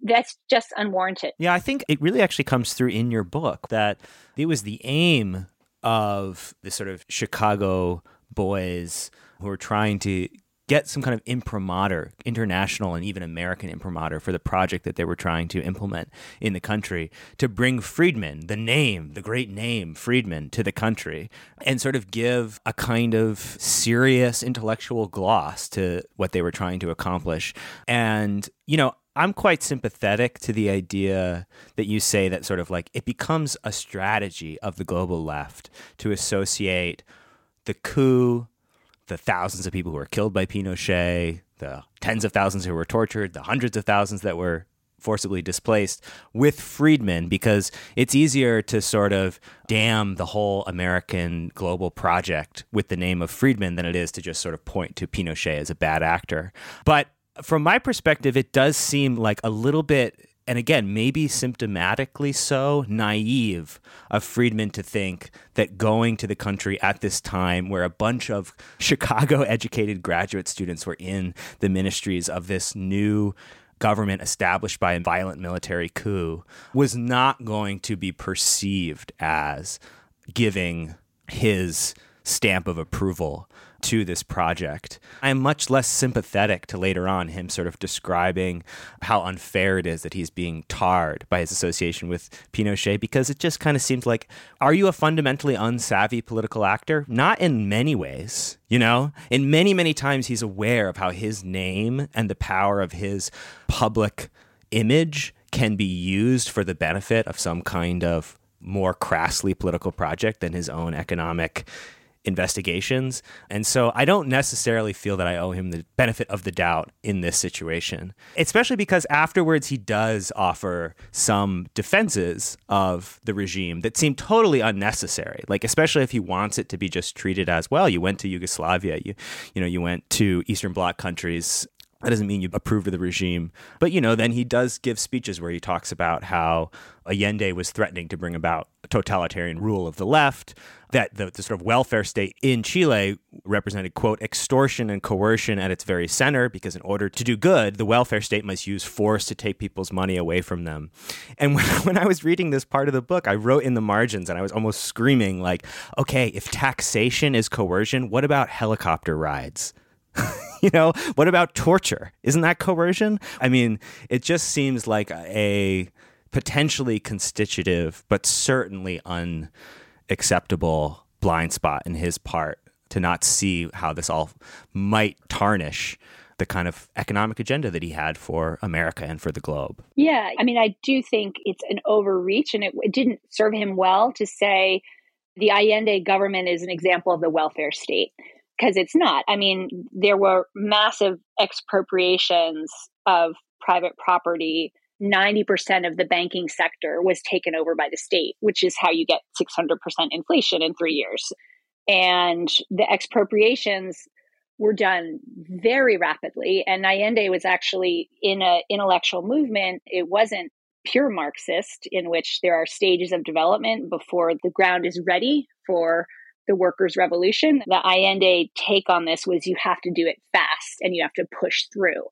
That's just unwarranted. Yeah, I think it really actually comes through in your book that it was the aim of the sort of Chicago boys who are trying to get some kind of imprimatur, international and even American imprimatur for the project that they were trying to implement in the country to bring Friedman, the name, the great name Friedman, to the country and sort of give a kind of serious intellectual gloss to what they were trying to accomplish. And, you know, I'm quite sympathetic to the idea that you say that sort of like it becomes a strategy of the global left to associate the coup, the thousands of people who were killed by Pinochet, the tens of thousands who were tortured, the hundreds of thousands that were forcibly displaced with Friedman because it's easier to sort of damn the whole American global project with the name of Friedman than it is to just sort of point to Pinochet as a bad actor. But from my perspective, it does seem like a little bit and again, maybe symptomatically so, naive of Friedman to think that going to the country at this time, where a bunch of Chicago educated graduate students were in the ministries of this new government established by a violent military coup, was not going to be perceived as giving his stamp of approval to this project. I'm much less sympathetic to later on him sort of describing how unfair it is that he's being tarred by his association with Pinochet because it just kind of seems like are you a fundamentally unsavvy political actor? Not in many ways, you know? In many, many times he's aware of how his name and the power of his public image can be used for the benefit of some kind of more crassly political project than his own economic investigations. And so I don't necessarily feel that I owe him the benefit of the doubt in this situation, especially because afterwards he does offer some defenses of the regime that seem totally unnecessary. Like, especially if he wants it to be just treated as well, you went to Yugoslavia, you, you know, you went to Eastern Bloc countries that doesn't mean you approve of the regime. But, you know, then he does give speeches where he talks about how Allende was threatening to bring about totalitarian rule of the left, that the, the, sort of welfare state in Chile represented, quote, extortion and coercion at its very center, because in order to do good, the welfare state must use force to take people's money away from them. And when, when I was reading this part of the book, I wrote in the margins and I was almost screaming, like, okay, if taxation is coercion, what about helicopter rides? you know, what about torture? Isn't that coercion? I mean, it just seems like a potentially constitutive, but certainly unacceptable blind spot in his part to not see how this all might tarnish the kind of economic agenda that he had for America and for the globe. Yeah, I mean, I do think it's an overreach, and it, it didn't serve him well to say the Allende government is an example of the welfare state because it's not. I mean, there were massive expropriations of private property. 90% of the banking sector was taken over by the state, which is how you get 600% inflation in three years. And the expropriations were done very rapidly. And Allende was actually in an intellectual movement. It wasn't pure Marxist, in which there are stages of development before the ground is ready for the workers' revolution. The Allende take on this was you have to do it fast and you have to push through.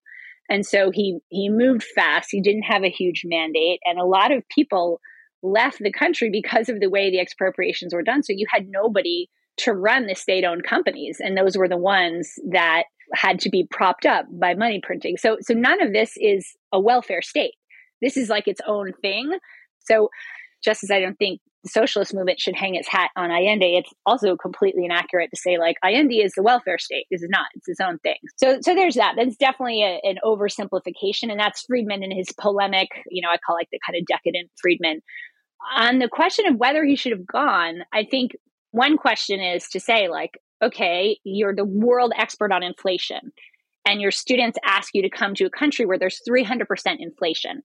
And so he he moved fast. He didn't have a huge mandate, and a lot of people left the country because of the way the expropriations were done. So you had nobody to run the state-owned companies, and those were the ones that had to be propped up by money printing. So so none of this is a welfare state. This is like its own thing. So just as I don't think the socialist movement should hang its hat on Allende, it's also completely inaccurate to say like Allende is the welfare state. This is not. It's its own thing. So so there's that. That's definitely a, an oversimplification, and that's Friedman in his polemic. You know, I call like the kind of decadent Friedman. On the question of whether he should have gone, I think one question is to say like, okay, you're the world expert on inflation, and your students ask you to come to a country where there's 300% inflation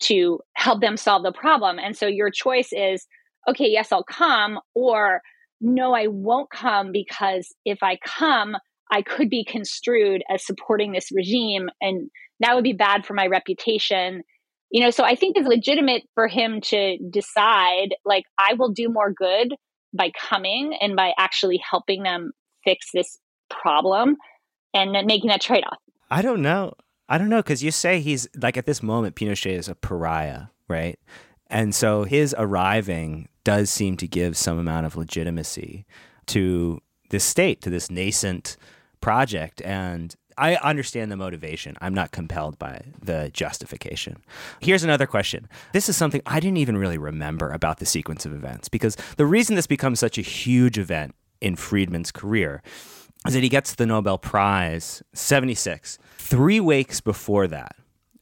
to help them solve the problem. And so your choice is okay, yes, I'll come, or no, I won't come because if I come, I could be construed as supporting this regime and that would be bad for my reputation. You know, so I think it's legitimate for him to decide like I will do more good by coming and by actually helping them fix this problem and making that trade-off. I don't know. I don't know because you say he's like at this moment Pinochet is a pariah, right? And so his arriving does seem to give some amount of legitimacy to this state, to this nascent project. And I understand the motivation. I'm not compelled by the justification. Here's another question. This is something I didn't even really remember about the sequence of events because the reason this becomes such a huge event in Friedman's career is that he gets the Nobel Prize 76. Three weeks before that,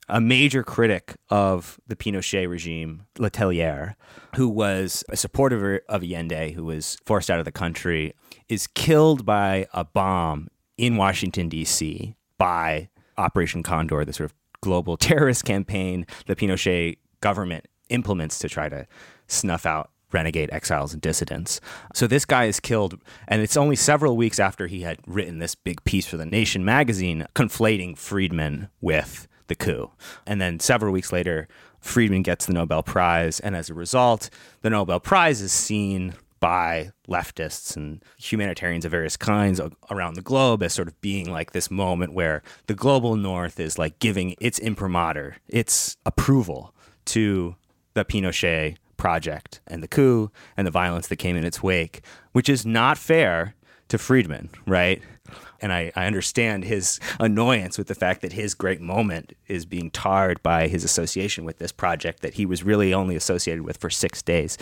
a major critic of the Pinochet regime, Letelier, who was a supporter of Allende, who was forced out of the country, is killed by a bomb in Washington, D.C. by Operation Condor, the sort of global terrorist campaign the Pinochet government implements to try to snuff out renegade exiles and dissidents. So this guy is killed, and it's only several weeks after he had written this big piece for The Nation magazine conflating Friedman with the coup. And then several weeks later, Friedman gets the Nobel Prize. And as a result, the Nobel Prize is seen by leftists and humanitarians of various kinds around the globe as sort of being like this moment where the global north is like giving its imprimatur, its approval to the Pinochet project and the coup and the violence that came in its wake, which is not fair to Friedman, right? And I, I understand his annoyance with the fact that his great moment is being tarred by his association with this project that he was really only associated with for six days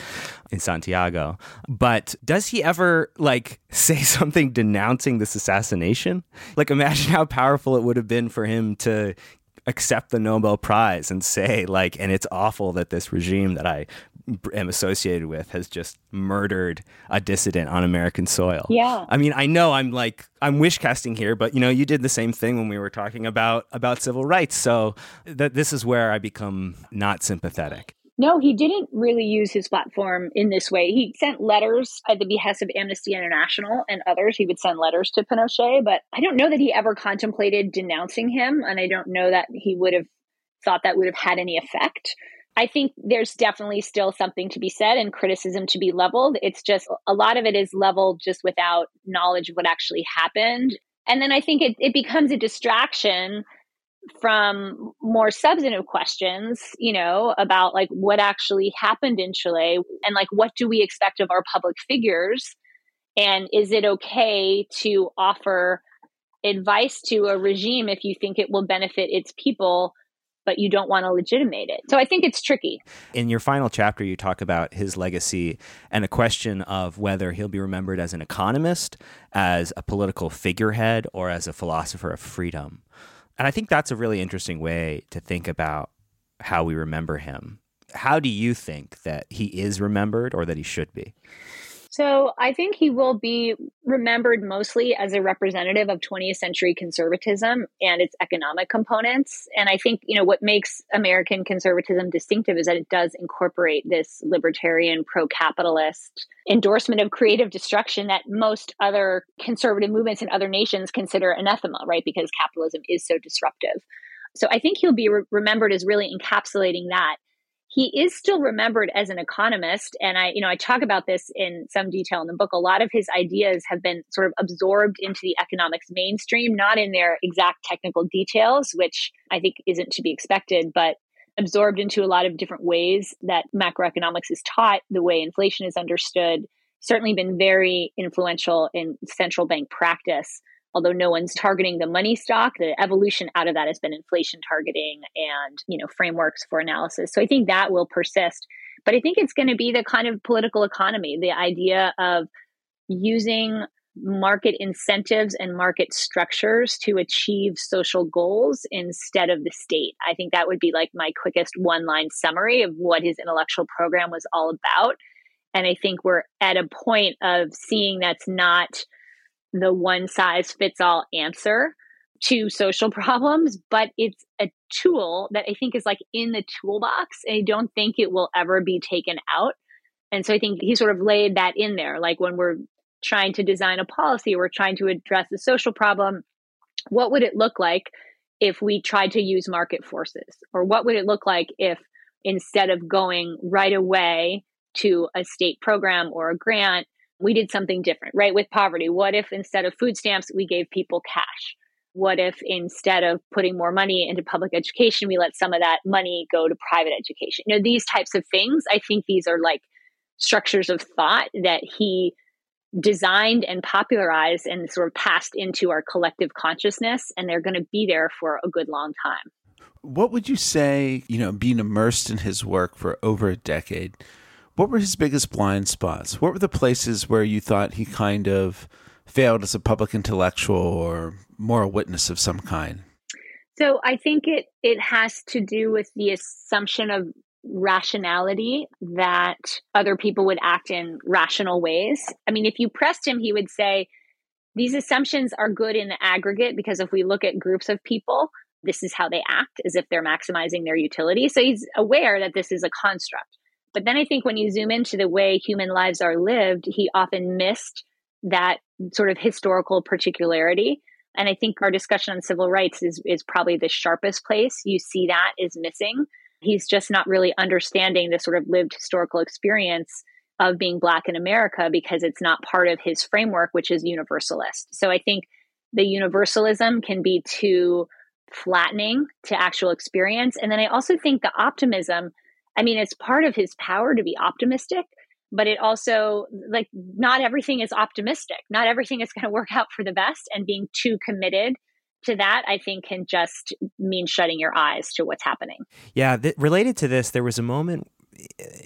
in Santiago. But does he ever like say something denouncing this assassination? Like imagine how powerful it would have been for him to accept the Nobel Prize and say like, and it's awful that this regime that I am associated with has just murdered a dissident on American soil. Yeah. I mean, I know I'm like I'm wish casting here, but you know, you did the same thing when we were talking about about civil rights. So that this is where I become not sympathetic. No, he didn't really use his platform in this way. He sent letters at the behest of Amnesty International and others. He would send letters to Pinochet, but I don't know that he ever contemplated denouncing him. And I don't know that he would have thought that would have had any effect. I think there's definitely still something to be said and criticism to be leveled. It's just a lot of it is leveled just without knowledge of what actually happened. And then I think it, it becomes a distraction from more substantive questions, you know, about like what actually happened in Chile and like what do we expect of our public figures? And is it okay to offer advice to a regime if you think it will benefit its people? but you don't want to legitimate it. So I think it's tricky. In your final chapter, you talk about his legacy and a question of whether he'll be remembered as an economist, as a political figurehead, or as a philosopher of freedom. And I think that's a really interesting way to think about how we remember him. How do you think that he is remembered or that he should be? So I think he will be remembered mostly as a representative of 20th century conservatism and its economic components. And I think, you know, what makes American conservatism distinctive is that it does incorporate this libertarian, pro capitalist endorsement of creative destruction that most other conservative movements in other nations consider anathema, right? Because capitalism is so disruptive. So I think he'll be re- remembered as really encapsulating that he is still remembered as an economist. And i you know i talk about this in some detail in the book. A lot of his ideas have been sort of absorbed into the economics mainstream not in their exact technical details which i think isn't to be expected but absorbed into a lot of different ways that macroeconomics is taught the way inflation is understood certainly been very influential in central bank practice although no one's targeting the money stock the evolution out of that has been inflation targeting and you know frameworks for analysis. So i think that will persist. But i think it's going to be the kind of political economy the idea of using market incentives and market structures to achieve social goals instead of the state. I think that would be like my quickest one line summary of what his intellectual program was all about. And i think we're at a point of seeing that's not the one size fits all answer to social problems, but it's a tool that I think is like in the toolbox. And I don't think it will ever be taken out. And so I think he sort of laid that in there. Like when we're trying to design a policy, we're trying to address a social problem, what would it look like if we tried to use market forces? Or what would it look like if instead of going right away to a state program or a grant, we did something different, right? With poverty, what if instead of food stamps, we gave people cash? What if instead of putting more money into public education, we let some of that money go to private education? You know, these types of things, I think these are like structures of thought that he designed and popularized and sort of passed into our collective consciousness. And they're going to be there for a good long time. What would you say, you know, being immersed in his work for over a decade, what were his biggest blind spots? What were the places where you thought he kind of failed as a public intellectual or moral witness of some kind? So I think it it has to do with the assumption of rationality that other people would act in rational ways. I mean, if you pressed him, he would say these assumptions are good in the aggregate because if we look at groups of people, this is how they act as if they're maximizing their utility. So he's aware that this is a construct. But then I think when you zoom into the way human lives are lived, he often missed that sort of historical particularity And I think our discussion on civil rights is, is probably the sharpest place you see that is missing. He's just not really understanding the sort of lived historical experience of being Black in America because it's not part of his framework, which is universalist. So I think the universalism can be too flattening to actual experience. And then I also think the optimism, I mean, it's part of his power to be optimistic, but it also, like, not everything is optimistic. Not everything is going to work out for the best. And being too committed to that, I think, can just mean shutting your eyes to what's happening. Yeah. Th- related to this, there was a moment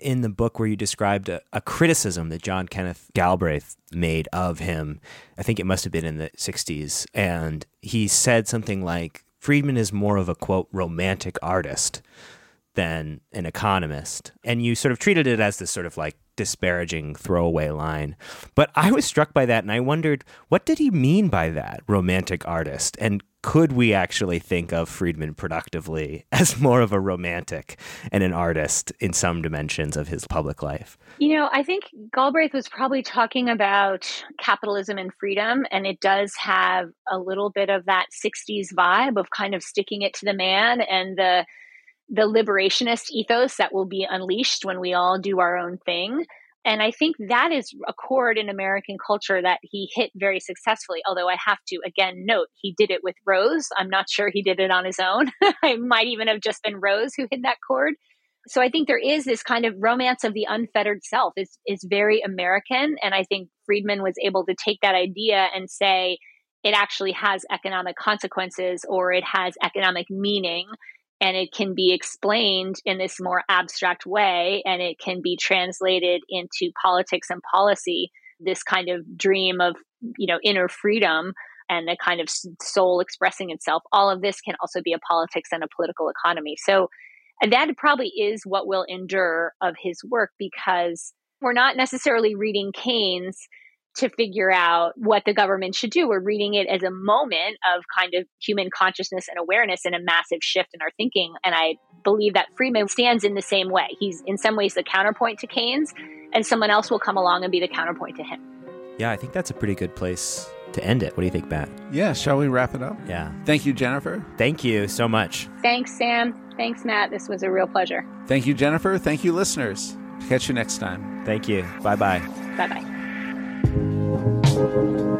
in the book where you described a, a, criticism that John Kenneth Galbraith made of him. I think it must have been in the 60s. And he said something like, Friedman is more of a quote, romantic artist than an economist. And you sort of treated it as this sort of like disparaging throwaway line. But I was struck by that and I wondered, what did he mean by that, romantic artist? And could we actually think of Friedman productively as more of a romantic and an artist in some dimensions of his public life? You know, I think Galbraith was probably talking about capitalism and freedom, and it does have a little bit of that 60s vibe of kind of sticking it to the man and the the liberationist ethos that will be unleashed when we all do our own thing. And I think that is a chord in American culture that he hit very successfully. Although I have to again note he did it with Rose. I'm not sure he did it on his own. it might even have just been Rose who hit that chord. So I think there is this kind of romance of the unfettered self is is very American. And I think Friedman was able to take that idea and say it actually has economic consequences or it has economic meaning and it can be explained in this more abstract way and it can be translated into politics and policy this kind of dream of you know inner freedom and the kind of soul expressing itself. All of this can also be a politics and a political economy. So that probably is what will endure of his work because we're not necessarily reading Keynes to figure out what the government should do. We're reading it as a moment of kind of human consciousness and awareness and a massive shift in our thinking. And I believe that Friedman stands in the same way. He's in some ways the counterpoint to Keynes, and someone else will come along and be the counterpoint to him. Yeah, I think that's a pretty good place to end it. What do you think, Matt? Yeah, shall we wrap it up? Yeah. Thank you, Jennifer. Thank you so much. Thanks, Sam. Thanks, Matt. This was a real pleasure. Thank you, Jennifer. Thank you, listeners. Catch you next time. Thank you. Bye bye. Bye bye. Thank you.